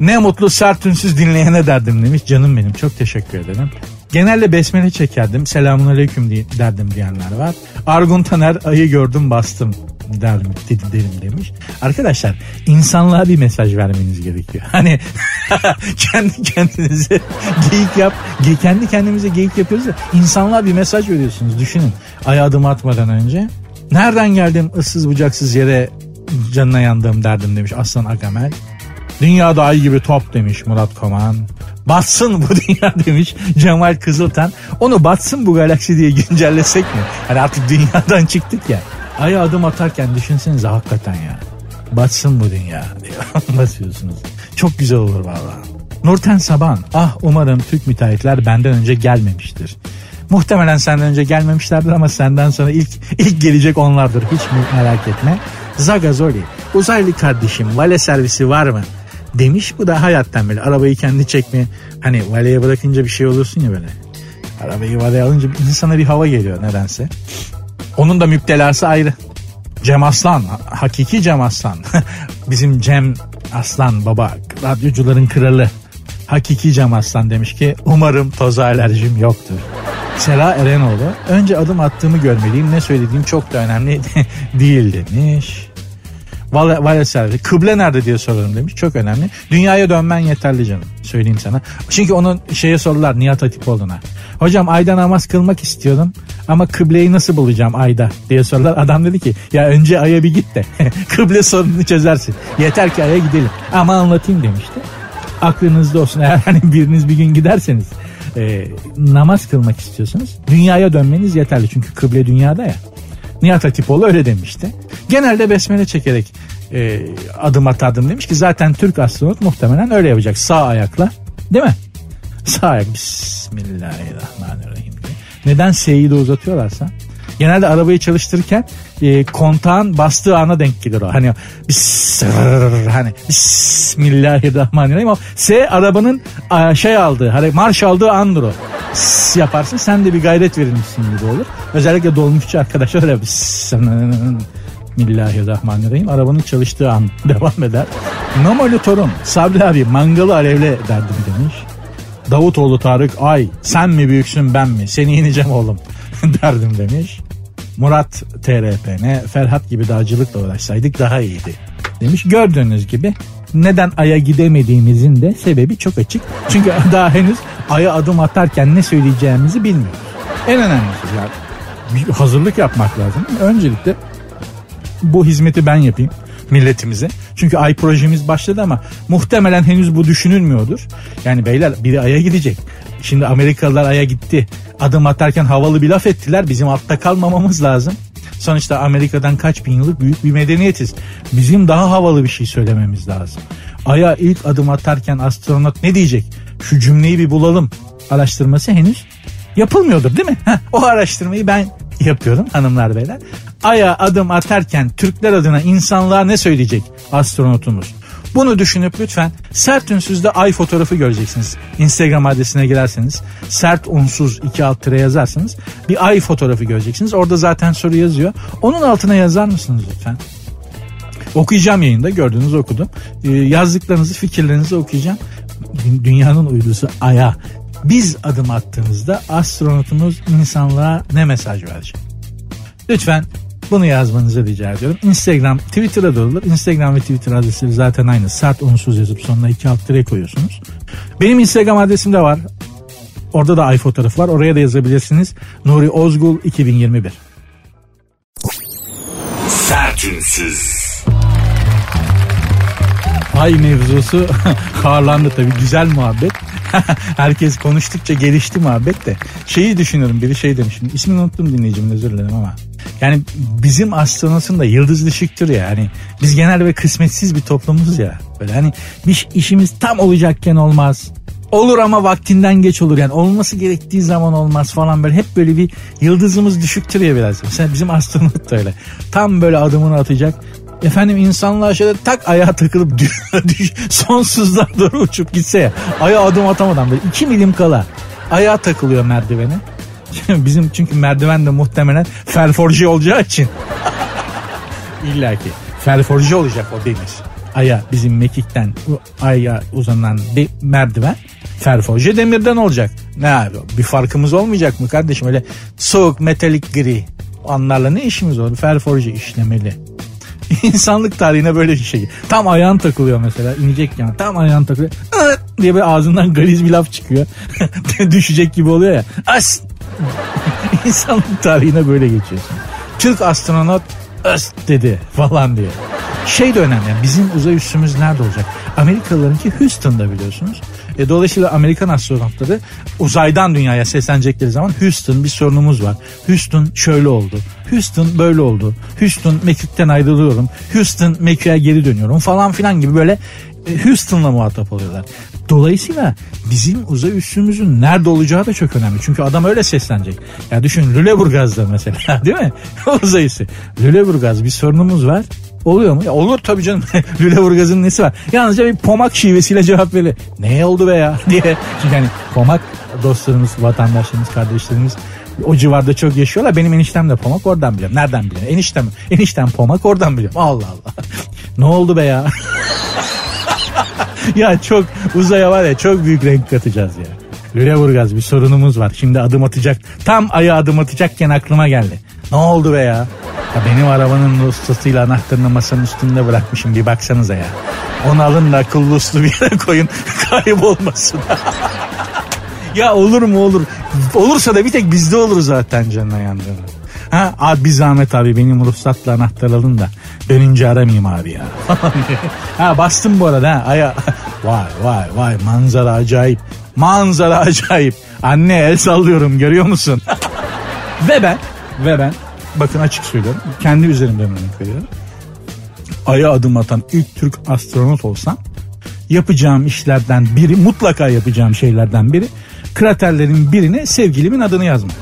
A: ne mutlu sert ünsüz dinleyene derdim demiş. Canım benim çok teşekkür ederim. Genelde besmele çekerdim. Selamun aleyküm diye, derdim diyenler var. Argun Taner ayı gördüm bastım derdim dedim demiş. Arkadaşlar insanlığa bir mesaj vermeniz gerekiyor. [laughs] Hani [laughs] kendi kendinize geyik yap. Kendi kendimize geyik yapıyoruz ya. İnsanlığa bir mesaj veriyorsunuz. Düşünün. Ay adım atmadan önce. Nereden geldim ıssız bucaksız yere canına yandığım derdim demiş Aslan Agamel. Dünyada ay gibi top demiş Murat Koman. Batsın bu dünya [laughs] demiş Cemal Kızıltan. Onu batsın bu galaksi diye güncellesek mi? Hani artık dünyadan çıktık ya. Aya adım atarken düşünsenize hakikaten ya. Batsın bu dünya diyor. [laughs] Basıyorsunuz. Çok güzel olur valla. Nurten Saban. Ah umarım Türk müteahhitler benden önce gelmemiştir. Muhtemelen senden önce gelmemişlerdir ama senden sonra ilk ilk gelecek onlardır. Hiç merak etme. Zagazoli. Uzaylı kardeşim vale servisi var mı? Demiş bu da hayattan böyle arabayı kendi çekmeye hani valeye bırakınca bir şey olursun ya böyle. Arabayı valeye alınca insana bir hava geliyor nedense. Onun da müptelası ayrı. Cem Aslan, hakiki Cem Aslan. [laughs] Bizim Cem Aslan baba, radyocuların kralı. Hakiki Cem Aslan demiş ki umarım toza alerjim yoktur. Sera Erenoğlu önce adım attığımı görmeliyim ne söylediğim çok da önemli [laughs] değil demiş. Vale, vale servis. Kıble nerede diye sorarım demiş. Çok önemli. Dünyaya dönmen yeterli canım. Söyleyeyim sana. Çünkü onun şeye sorular Nihat Hatipoğlu'na. Hocam ayda namaz kılmak istiyorum ama kıbleyi nasıl bulacağım ayda diye sorular. Adam dedi ki ya önce aya bir git de [laughs] kıble sorununu çözersin. Yeter ki aya gidelim. Ama anlatayım demişti. Aklınızda olsun eğer hani biriniz bir gün giderseniz e, namaz kılmak istiyorsanız dünyaya dönmeniz yeterli. Çünkü kıble dünyada ya. Nihat Hatipoğlu öyle demişti. Genelde besmele çekerek e, adım atardım demiş ki zaten Türk astronot muhtemelen öyle yapacak. Sağ ayakla değil mi? Sağ ayak Bismillahirrahmanirrahim diye. Neden S'yi de uzatıyorlarsa? Genelde arabayı çalıştırırken e, kontağın bastığı ana denk gelir o. Hani bis, hani Bismillahirrahmanirrahim. O S arabanın şey aldığı, hani marş aldığı andır o. S yaparsın sen de bir gayret verilmişsin gibi olur. Özellikle dolmuşçu arkadaşlar öyle Bismillahirrahmanirrahim. Arabanın çalıştığı an [laughs] devam eder. Namalı torun Sabri abi mangalı alevle derdim demiş. Davutoğlu Tarık ay sen mi büyüksün ben mi seni yeneceğim oğlum [laughs] derdim demiş. Murat TRPN Ferhat gibi dağcılıkla uğraşsaydık daha iyiydi demiş. Gördüğünüz gibi neden Ay'a gidemediğimizin de sebebi çok açık. Çünkü [laughs] daha henüz Ay'a adım atarken ne söyleyeceğimizi bilmiyoruz. En önemlisi yani bir hazırlık yapmak lazım. Öncelikle bu hizmeti ben yapayım milletimize. Çünkü ay projemiz başladı ama muhtemelen henüz bu düşünülmüyordur. Yani beyler biri aya gidecek. Şimdi Amerikalılar aya gitti. Adım atarken havalı bir laf ettiler. Bizim altta kalmamamız lazım. Sonuçta Amerika'dan kaç bin yıllık büyük bir medeniyetiz. Bizim daha havalı bir şey söylememiz lazım. Aya ilk adım atarken astronot ne diyecek? Şu cümleyi bir bulalım. Araştırması henüz yapılmıyordur değil mi? Heh, o araştırmayı ben yapıyorum hanımlar beyler. Ay'a adım atarken Türkler adına insanlığa ne söyleyecek astronotumuz? Bunu düşünüp lütfen sert ünsüzde ay fotoğrafı göreceksiniz. Instagram adresine girerseniz sert unsuz iki alt tire yazarsanız bir ay fotoğrafı göreceksiniz. Orada zaten soru yazıyor. Onun altına yazar mısınız lütfen? Okuyacağım yayında gördüğünüz okudum. Ee, yazdıklarınızı fikirlerinizi okuyacağım. Dünyanın uydusu Ay'a biz adım attığımızda astronotumuz insanlığa ne mesaj verecek? Lütfen bunu yazmanızı rica ediyorum. Instagram, Twitter'a da olur. Instagram ve Twitter adresleri zaten aynı. Sert unsuz yazıp sonuna iki alt dire koyuyorsunuz. Benim Instagram adresim de var. Orada da ay fotoğrafı var. Oraya da yazabilirsiniz. Nuri Ozgul 2021. Sertünsüz. Ay mevzusu [laughs] harlandı tabii. Güzel muhabbet. [laughs] Herkes konuştukça gelişti muhabbet de. Şeyi düşünüyorum biri şey demişim. İsmini unuttum dinleyicimin özür dilerim ama. Yani bizim astronotun da yıldız düşüktür ya. Hani biz genel ve kısmetsiz bir toplumuz ya. Böyle hani bir işimiz tam olacakken olmaz. Olur ama vaktinden geç olur yani olması gerektiği zaman olmaz falan böyle hep böyle bir yıldızımız düşüktür ya biraz. Mesela bizim astronot da öyle. Tam böyle adımını atacak efendim insanlığa şöyle tak ayağa takılıp düş, [laughs] doğru uçup gitse ya. Aya adım atamadan böyle iki milim kala ayağa takılıyor merdivene. [laughs] Bizim çünkü merdiven de muhtemelen ferforje olacağı için. İlla ki ferforje olacak o demir. Aya bizim mekikten aya uzanan bir merdiven ferforje demirden olacak. Ne abi bir farkımız olmayacak mı kardeşim öyle soğuk metalik gri onlarla ne işimiz olur ferforje işlemeli. [laughs] İnsanlık tarihine böyle bir şey. Tam ayağın takılıyor mesela inecek yani tam ayağın takılıyor diye bir ağzından gariz bir laf çıkıyor. [laughs] Düşecek gibi oluyor ya. As [laughs] İnsanlık tarihine böyle geçiyorsun. Türk astronot öst dedi falan diye. Şey de önemli. Yani bizim uzay üssümüz nerede olacak? Amerikalılarınki Houston'da biliyorsunuz. E, dolayısıyla Amerikan astronotları uzaydan dünyaya seslenecekleri zaman Houston bir sorunumuz var. Houston şöyle oldu. Houston böyle oldu. Houston mekikten ayrılıyorum. Houston meküye geri dönüyorum falan filan gibi böyle e, Houston'la muhatap oluyorlar. Dolayısıyla bizim uzay üssümüzün nerede olacağı da çok önemli. Çünkü adam öyle seslenecek. Ya düşün Lüleburgaz'da mesela [laughs] değil mi? uzay üssü. Lüleburgaz bir sorunumuz var. Oluyor mu? Ya olur tabii canım. [laughs] Lüleburgaz'ın nesi var? Yalnızca bir pomak şivesiyle cevap veriyor. Ne oldu be ya [laughs] diye. Çünkü hani pomak dostlarımız, vatandaşlarımız, kardeşlerimiz o civarda çok yaşıyorlar. Benim eniştem de pomak oradan biliyorum. Nereden biliyorum? Eniştem, eniştem pomak oradan biliyorum. Allah Allah. ne oldu be ya? Ya çok uzaya var ya çok büyük renk katacağız ya. Lüleburgaz bir sorunumuz var. Şimdi adım atacak. Tam aya adım atacakken aklıma geldi. Ne oldu be ya? ya benim arabanın ustasıyla anahtarını masanın üstünde bırakmışım. Bir baksanıza ya. Onu alın da akıllı uslu bir yere koyun. [laughs] Kaybolmasın. [laughs] ya olur mu olur. Olursa da bir tek bizde olur zaten canına yandığını. Ha abi bir zahmet abi benim ruhsatla anahtar alın da dönünce aramayayım abi ya. [laughs] ha bastım bu arada ha. Aya. [laughs] Vay vay vay manzara acayip. Manzara acayip. Anne el sallıyorum görüyor musun? [laughs] ve ben ve ben bakın açık söylüyorum. Kendi üzerimden örnek veriyorum. Ay'a adım atan ilk Türk astronot olsam yapacağım işlerden biri mutlaka yapacağım şeylerden biri kraterlerin birine sevgilimin adını yazmak.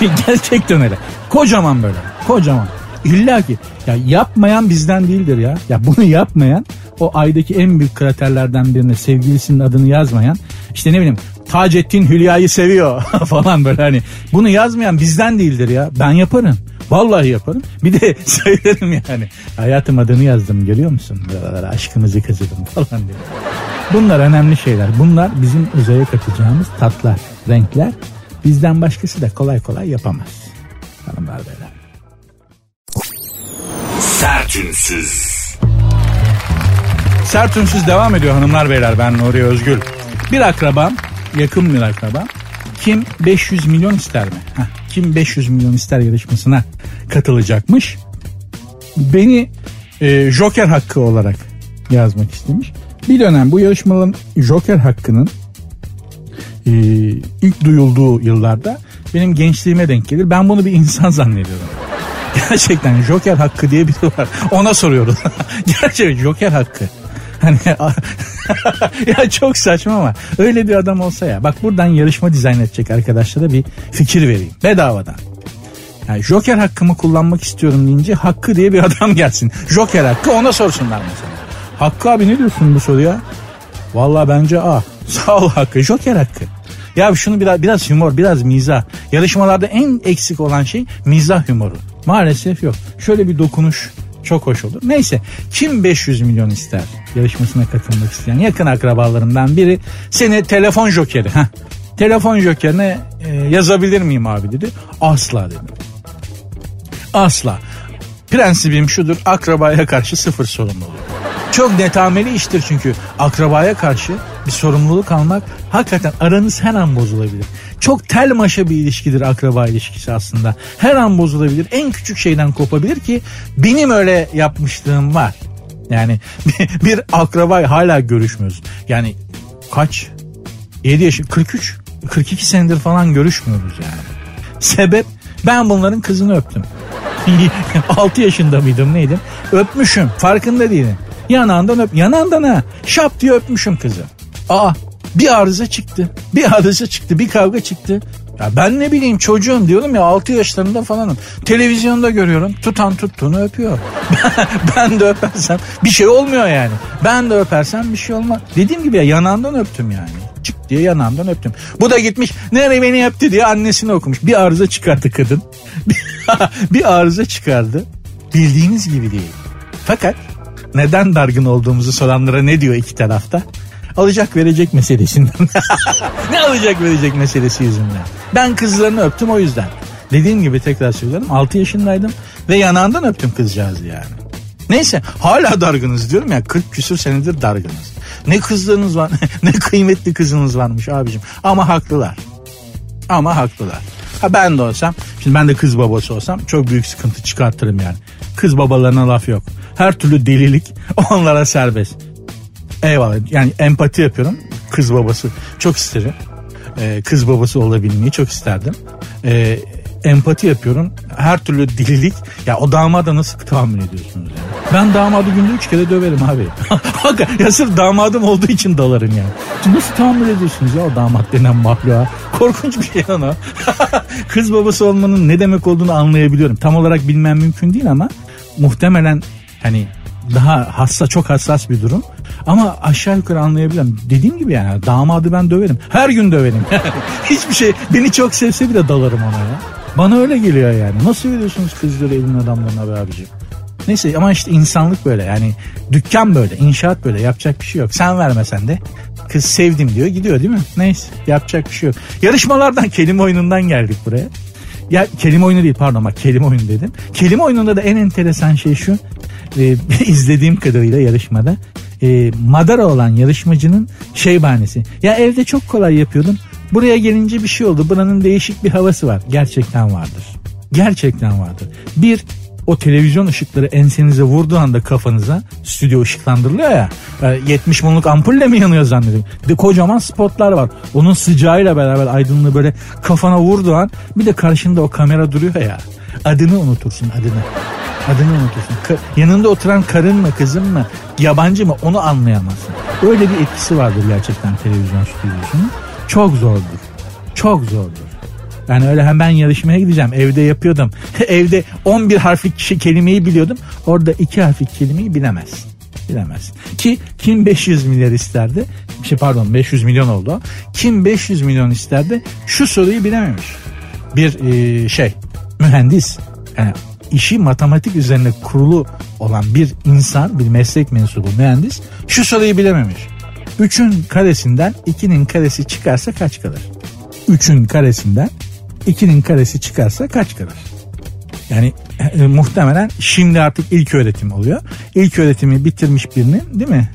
A: [laughs] Gerçekten öyle. Kocaman böyle. Kocaman. İlla ki ya yapmayan bizden değildir ya. Ya bunu yapmayan o aydaki en büyük kraterlerden birine sevgilisinin adını yazmayan işte ne bileyim Taceddin Hülya'yı seviyor [laughs] falan böyle hani bunu yazmayan bizden değildir ya. Ben yaparım. Vallahi yaparım. Bir de [laughs] söylerim yani. Hayatım adını yazdım görüyor musun? Buralara aşkımızı kazıdım falan diye. Bunlar önemli şeyler. Bunlar bizim uzaya katacağımız tatlar, renkler. Bizden başkası da kolay kolay yapamaz. Hanımlar beyler.
B: Sertünsüz.
A: Sertünsüz devam ediyor hanımlar beyler. Ben Nuri Özgül. Bir akrabam, yakın bir akrabam. Kim 500 milyon ister mi? Heh, kim 500 milyon ister yarışmasına katılacakmış. Beni e, Joker hakkı olarak yazmak istemiş. Bir dönem bu yarışmaların Joker hakkının e, ilk duyulduğu yıllarda benim gençliğime denk gelir. Ben bunu bir insan zannediyorum. [laughs] Gerçekten Joker hakkı diye biri var. Ona soruyoruz. [laughs] Gerçekten Joker hakkı. Hani [laughs] ya çok saçma ama öyle bir adam olsa ya. Bak buradan yarışma dizayn edecek arkadaşlara bir fikir vereyim. Bedavadan. Yani Joker hakkımı kullanmak istiyorum deyince Hakkı diye bir adam gelsin. Joker hakkı ona sorsunlar mesela. Hakkı abi ne diyorsun bu soruya? Valla bence A. Sağ ol Hakkı. Joker hakkı. Ya şunu biraz biraz humor, biraz mizah. Yarışmalarda en eksik olan şey mizah humoru. Maalesef yok. Şöyle bir dokunuş çok hoş olur. Neyse kim 500 milyon ister yarışmasına katılmak isteyen yakın akrabalarından biri seni telefon jokeri. Heh, telefon jokerine e, yazabilir miyim abi dedi. Asla dedim. Asla. Prensibim şudur akrabaya karşı sıfır sorumluluk. Çok netameli iştir çünkü akrabaya karşı bir sorumluluk almak hakikaten aranız her an bozulabilir. Çok tel maşa bir ilişkidir akraba ilişkisi aslında. Her an bozulabilir. En küçük şeyden kopabilir ki benim öyle yapmışlığım var. Yani [laughs] bir akraba hala görüşmüyoruz. Yani kaç? 7 yaşı 43 42 senedir falan görüşmüyoruz yani. Sebep ben bunların kızını öptüm. [laughs] 6 yaşında mıydım neydim? Öpmüşüm farkında değilim. Yanağından öp. Yanağından ha. Şap diye öpmüşüm kızı. Aa bir arıza çıktı. Bir arıza çıktı. Bir kavga çıktı. Ya ben ne bileyim çocuğum diyorum ya 6 yaşlarında falanım. Televizyonda görüyorum tutan tuttuğunu öpüyor. [laughs] ben de öpersem bir şey olmuyor yani. Ben de öpersem bir şey olmaz. Dediğim gibi ya yanağından öptüm yani. Çık diye yanağından öptüm. Bu da gitmiş nereye beni öptü diye annesini okumuş. Bir arıza çıkardı kadın. [laughs] bir arıza çıkardı. Bildiğiniz gibi değil. Fakat neden dargın olduğumuzu soranlara ne diyor iki tarafta? Alacak verecek meselesinden. [laughs] ne alacak verecek meselesi yüzünden. Ben kızlarını öptüm o yüzden. Dediğim gibi tekrar söylüyorum 6 yaşındaydım ve yanağından öptüm kızcağızı yani. Neyse hala dargınız diyorum ya 40 küsür senedir dargınız. Ne kızlarınız var [laughs] ne kıymetli kızınız varmış abicim ama haklılar. Ama haklılar. Ha ben de olsam şimdi ben de kız babası olsam çok büyük sıkıntı çıkartırım yani. Kız babalarına laf yok. Her türlü delilik [laughs] onlara serbest. Eyvallah yani empati yapıyorum. Kız babası çok isterim. Ee, kız babası olabilmeyi çok isterdim. Ee, empati yapıyorum. Her türlü delilik. Ya o damada nasıl tahammül ediyorsunuz yani? Ben damadı günde üç kere döverim abi. [laughs] ya sırf damadım olduğu için dalarım yani. Nasıl tahammül ediyorsunuz ya o damat denen mahluğa? Korkunç bir şey ama. [laughs] Kız babası olmanın ne demek olduğunu anlayabiliyorum. Tam olarak bilmem mümkün değil ama muhtemelen hani daha hassa çok hassas bir durum. Ama aşağı yukarı anlayabilirim. Dediğim gibi yani damadı ben döverim. Her gün döverim. [laughs] Hiçbir şey beni çok sevse bile dalarım ona ya. Bana öyle geliyor yani. Nasıl veriyorsunuz kızları elin adamlarına be abicim? Neyse ama işte insanlık böyle yani dükkan böyle inşaat böyle yapacak bir şey yok. Sen vermesen de kız sevdim diyor gidiyor değil mi? Neyse yapacak bir şey yok. Yarışmalardan kelime oyunundan geldik buraya. Ya kelime oyunu değil pardon bak kelime oyunu dedim. Kelime oyununda da en enteresan şey şu. E, [laughs] izlediğim kadarıyla yarışmada e, Madara olan yarışmacının şey bahanesi. Ya evde çok kolay yapıyordum. Buraya gelince bir şey oldu. Buranın değişik bir havası var. Gerçekten vardır. Gerçekten vardır. Bir o televizyon ışıkları ensenize vurduğu anda kafanıza stüdyo ışıklandırılıyor ya 70 e, mumluk ampulle mi yanıyor zannediyorum. De kocaman spotlar var. Onun sıcağıyla beraber aydınlığı böyle kafana vurduğu an bir de karşında o kamera duruyor ya. Adını unutursun adını. Adını unutursun. Yanında oturan karın mı kızın mı yabancı mı onu anlayamazsın. Öyle bir etkisi vardır gerçekten televizyon stüdyosunun. Çok zordur. Çok zordur. Yani öyle hemen yarışmaya gideceğim. Evde yapıyordum. [laughs] Evde 11 harflik kelimeyi biliyordum. Orada 2 harflik kelimeyi bilemez. Bilemez. Ki kim 500 milyar isterdi? Şey pardon 500 milyon oldu. Kim 500 milyon isterdi? Şu soruyu bilememiş. Bir e, şey mühendis yani işi matematik üzerine kurulu olan bir insan, bir meslek mensubu mühendis şu soruyu bilememiş. 3'ün karesinden 2'nin karesi çıkarsa kaç kalır? 3'ün karesinden 2'nin karesi çıkarsa kaç kalır? Yani e, muhtemelen şimdi artık ilk öğretim oluyor. İlk öğretimi bitirmiş birinin değil mi?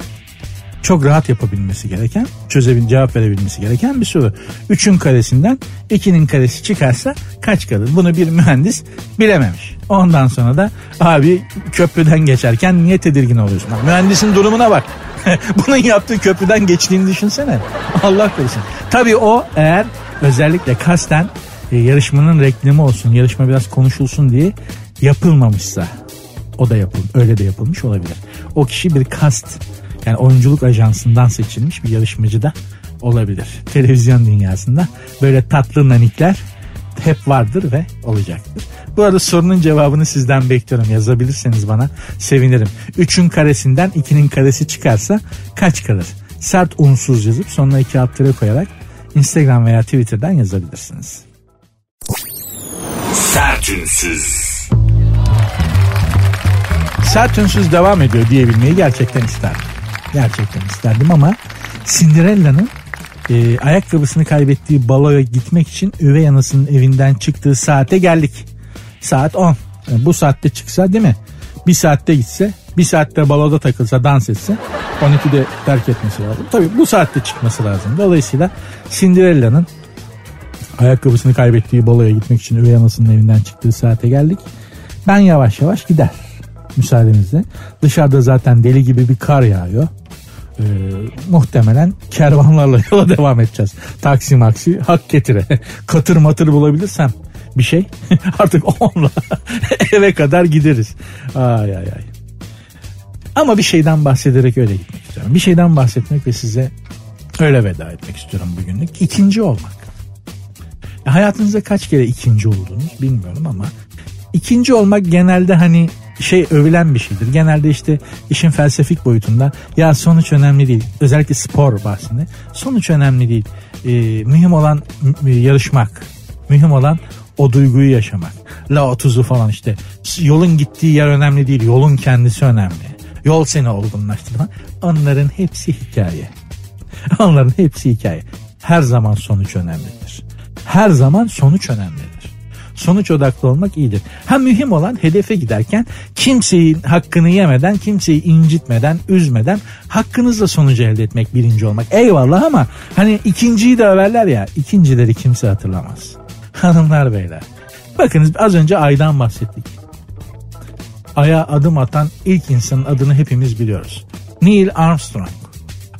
A: Çok rahat yapabilmesi gereken, çözebil, cevap verebilmesi gereken bir soru. 3'ün karesinden 2'nin karesi çıkarsa kaç kalır? Bunu bir mühendis bilememiş. Ondan sonra da abi köprüden geçerken niye tedirgin oluyorsun? Mühendisin durumuna bak. [laughs] Bunun yaptığı köprüden geçtiğini düşünsene. Allah korusun. Tabii o eğer özellikle kasten e, yarışmanın reklamı olsun, yarışma biraz konuşulsun diye yapılmamışsa o da yapıl, öyle de yapılmış olabilir. O kişi bir kast yani oyunculuk ajansından seçilmiş bir yarışmacı da olabilir. Televizyon dünyasında böyle tatlı nanikler hep vardır ve olacaktır. Bu arada sorunun cevabını sizden bekliyorum. Yazabilirseniz bana sevinirim. 3'ün karesinden 2'nin karesi çıkarsa kaç kalır? Sert unsuz yazıp sonuna iki alt koyarak Instagram veya Twitter'dan yazabilirsiniz. Sertünsüz. Sertünsüz devam ediyor diyebilmeyi gerçekten isterdim. Gerçekten isterdim ama Cinderella'nın e, ayakkabısını kaybettiği baloya gitmek için üvey anasının evinden çıktığı saate geldik. Saat 10. Yani bu saatte çıksa değil mi? Bir saatte gitse, bir saatte baloda takılsa, dans etse 12'de terk etmesi lazım. Tabii bu saatte çıkması lazım. Dolayısıyla Cinderella'nın ayakkabısını kaybettiği baloya gitmek için üvey anasının evinden çıktığı saate geldik. Ben yavaş yavaş gider müsaadenizle. Dışarıda zaten deli gibi bir kar yağıyor. Ee, muhtemelen kervanlarla [laughs] yola devam edeceğiz. Taksi maksi hak getire. [laughs] Katır matır bulabilirsem bir şey [laughs] artık onunla eve kadar gideriz. Ay ay ay. Ama bir şeyden bahsederek öyle gitmek istiyorum. Bir şeyden bahsetmek ve size öyle veda etmek istiyorum bugünlük. İkinci olmak. Hayatınızda kaç kere ikinci oldunuz bilmiyorum ama ikinci olmak genelde hani şey övülen bir şeydir. Genelde işte işin felsefik boyutunda ya sonuç önemli değil. Özellikle spor bahsinde. Sonuç önemli değil. Ee, mühim olan yarışmak. Mühim olan o duyguyu yaşamak. La 30'u falan işte. Yolun gittiği yer önemli değil. Yolun kendisi önemli. Yol seni olgunlaştırma. Onların hepsi hikaye. [laughs] Onların hepsi hikaye. Her zaman sonuç önemlidir. Her zaman sonuç önemlidir. Sonuç odaklı olmak iyidir. Ha mühim olan hedefe giderken kimseyi hakkını yemeden, kimseyi incitmeden, üzmeden hakkınızla sonucu elde etmek birinci olmak. Eyvallah ama hani ikinciyi de överler ya ikincileri kimse hatırlamaz. [laughs] Hanımlar beyler. Bakınız az önce aydan bahsettik. Ay'a adım atan ilk insanın adını hepimiz biliyoruz. Neil Armstrong.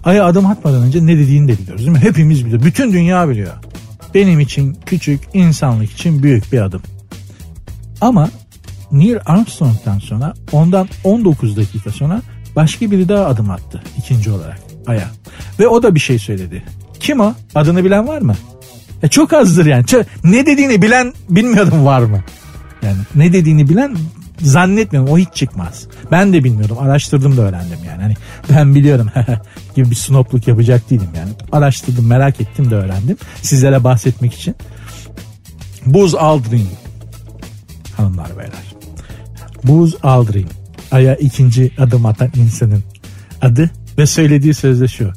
A: Ay'a adım atmadan önce ne dediğini de biliyoruz değil mi? Hepimiz biliyor. Bütün dünya biliyor. Benim için küçük, insanlık için büyük bir adım. Ama Neil Armstrong'dan sonra ondan 19 dakika sonra başka biri daha adım attı ikinci olarak Ay'a. Ve o da bir şey söyledi. Kim o? Adını bilen var mı? E çok azdır yani. Ne dediğini bilen bilmiyordum var mı? Yani ne dediğini bilen zannetmiyorum o hiç çıkmaz. Ben de bilmiyordum araştırdım da öğrendim yani. Hani ben biliyorum [laughs] gibi bir snopluk yapacak değilim yani. Araştırdım merak ettim de öğrendim. Sizlere bahsetmek için. Buzz Aldrin hanımlar beyler. Buzz Aldrin aya ikinci adım atan insanın adı ve söylediği sözde şu.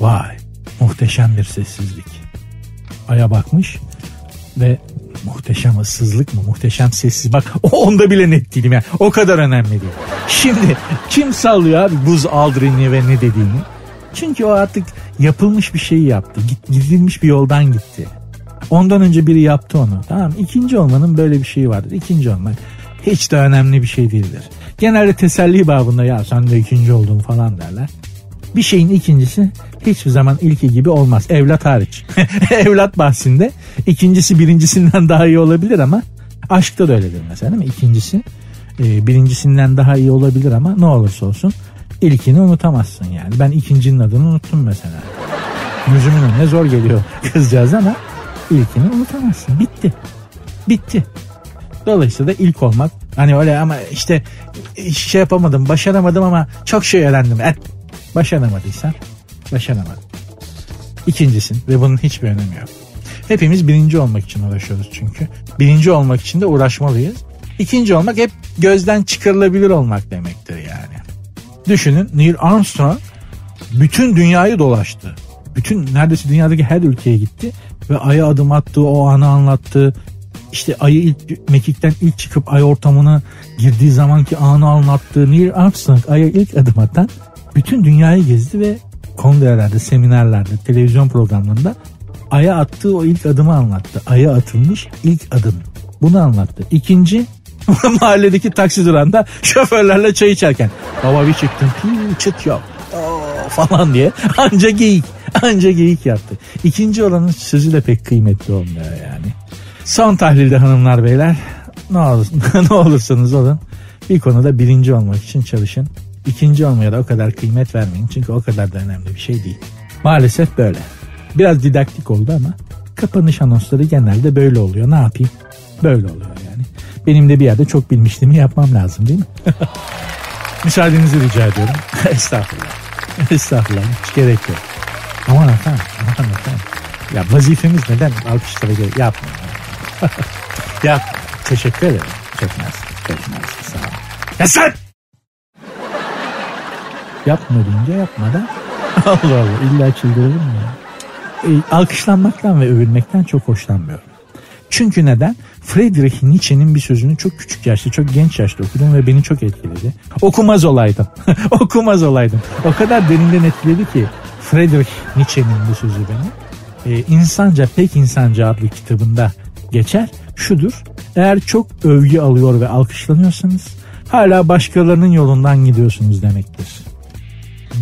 A: Vay muhteşem bir sessizlik. Aya bakmış ve muhteşem ıssızlık mı muhteşem sessiz bak [laughs] onda bile net değilim yani o kadar önemli değil. Şimdi kim sallıyor abi buz aldırını ve ne dediğini? Çünkü o artık yapılmış bir şeyi yaptı. Gidilmiş bir yoldan gitti. Ondan önce biri yaptı onu. Tamam ikinci olmanın böyle bir şeyi vardır. İkinci olmak hiç de önemli bir şey değildir. Genelde teselli babında ya sen de ikinci oldun falan derler. Bir şeyin ikincisi hiçbir zaman ilki gibi olmaz. Evlat hariç. [laughs] Evlat bahsinde ikincisi birincisinden daha iyi olabilir ama aşkta da öyledir mesela değil mi? İkincisi e, birincisinden daha iyi olabilir ama ne olursa olsun ilkini unutamazsın yani. Ben ikincinin adını unuttum mesela. Yüzümün önüne zor geliyor [laughs] kızcağız ama ilkini unutamazsın. Bitti. Bitti. Dolayısıyla da ilk olmak hani öyle ama işte şey yapamadım başaramadım ama çok şey öğrendim. Et, başaramadıysan başaramadın. İkincisin ve bunun hiçbir önemi yok. Hepimiz birinci olmak için uğraşıyoruz çünkü. Birinci olmak için de uğraşmalıyız. İkinci olmak hep gözden çıkarılabilir olmak demektir yani. Düşünün Neil Armstrong bütün dünyayı dolaştı. Bütün neredeyse dünyadaki her ülkeye gitti ve aya adım attı, o anı anlattı. İşte ayı ilk mekikten ilk çıkıp ay ortamına girdiği zamanki anı anlattı. Neil Armstrong aya ilk adım atan bütün dünyayı gezdi ve kongrelerde, seminerlerde, televizyon programlarında Ay'a attığı o ilk adımı anlattı. Ay'a atılmış ilk adım. Bunu anlattı. İkinci [laughs] mahalledeki taksi durağında şoförlerle çay içerken baba bir çıktım çıt yok Oo, falan diye anca geyik anca geyik yaptı. İkinci olanın sözü de pek kıymetli olmuyor yani. Son tahlilde hanımlar beyler ne, olur, [laughs] ne olursanız olun bir konuda birinci olmak için çalışın. İkinci olmaya da o kadar kıymet vermeyin. Çünkü o kadar da önemli bir şey değil. Maalesef böyle. Biraz didaktik oldu ama kapanış anonsları genelde böyle oluyor. Ne yapayım? Böyle oluyor yani. Benim de bir yerde çok bilmişliğimi yapmam lazım değil mi? [laughs] Müsaadenizi rica ediyorum. [laughs] Estağfurullah. Estağfurullah. Hiç gerek yok. Aman efendim. Aman efendim. Ya vazifemiz neden alkışlara gerek yapma. [laughs] ya teşekkür ederim. Çok nazik. Çok nazik. Sağ olun. Ya sen! Yapma deyince yapmadan [laughs] Allah Allah illa çıldırırım ya. E, alkışlanmaktan ve övülmekten çok hoşlanmıyorum. Çünkü neden? Friedrich Nietzsche'nin bir sözünü çok küçük yaşta, çok genç yaşta okudum ve beni çok etkiledi. Okumaz olaydım. [laughs] Okumaz olaydım. O kadar derinden etkiledi ki Friedrich Nietzsche'nin bu sözü beni. Ee, İnsanca Pek İnsanca adlı kitabında geçer. Şudur. Eğer çok övgü alıyor ve alkışlanıyorsanız hala başkalarının yolundan gidiyorsunuz demektir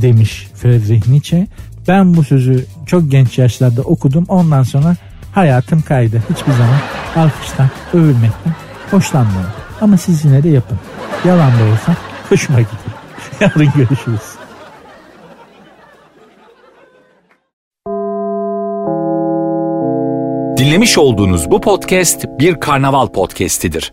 A: demiş Friedrich Nietzsche. Ben bu sözü çok genç yaşlarda okudum. Ondan sonra hayatım kaydı. Hiçbir zaman alkıştan, övülmekten hoşlanmıyorum. Ama siz yine de yapın. Yalan da olsa hoşuma gidiyor. [laughs] Yarın görüşürüz.
B: Dinlemiş olduğunuz bu podcast bir karnaval podcastidir.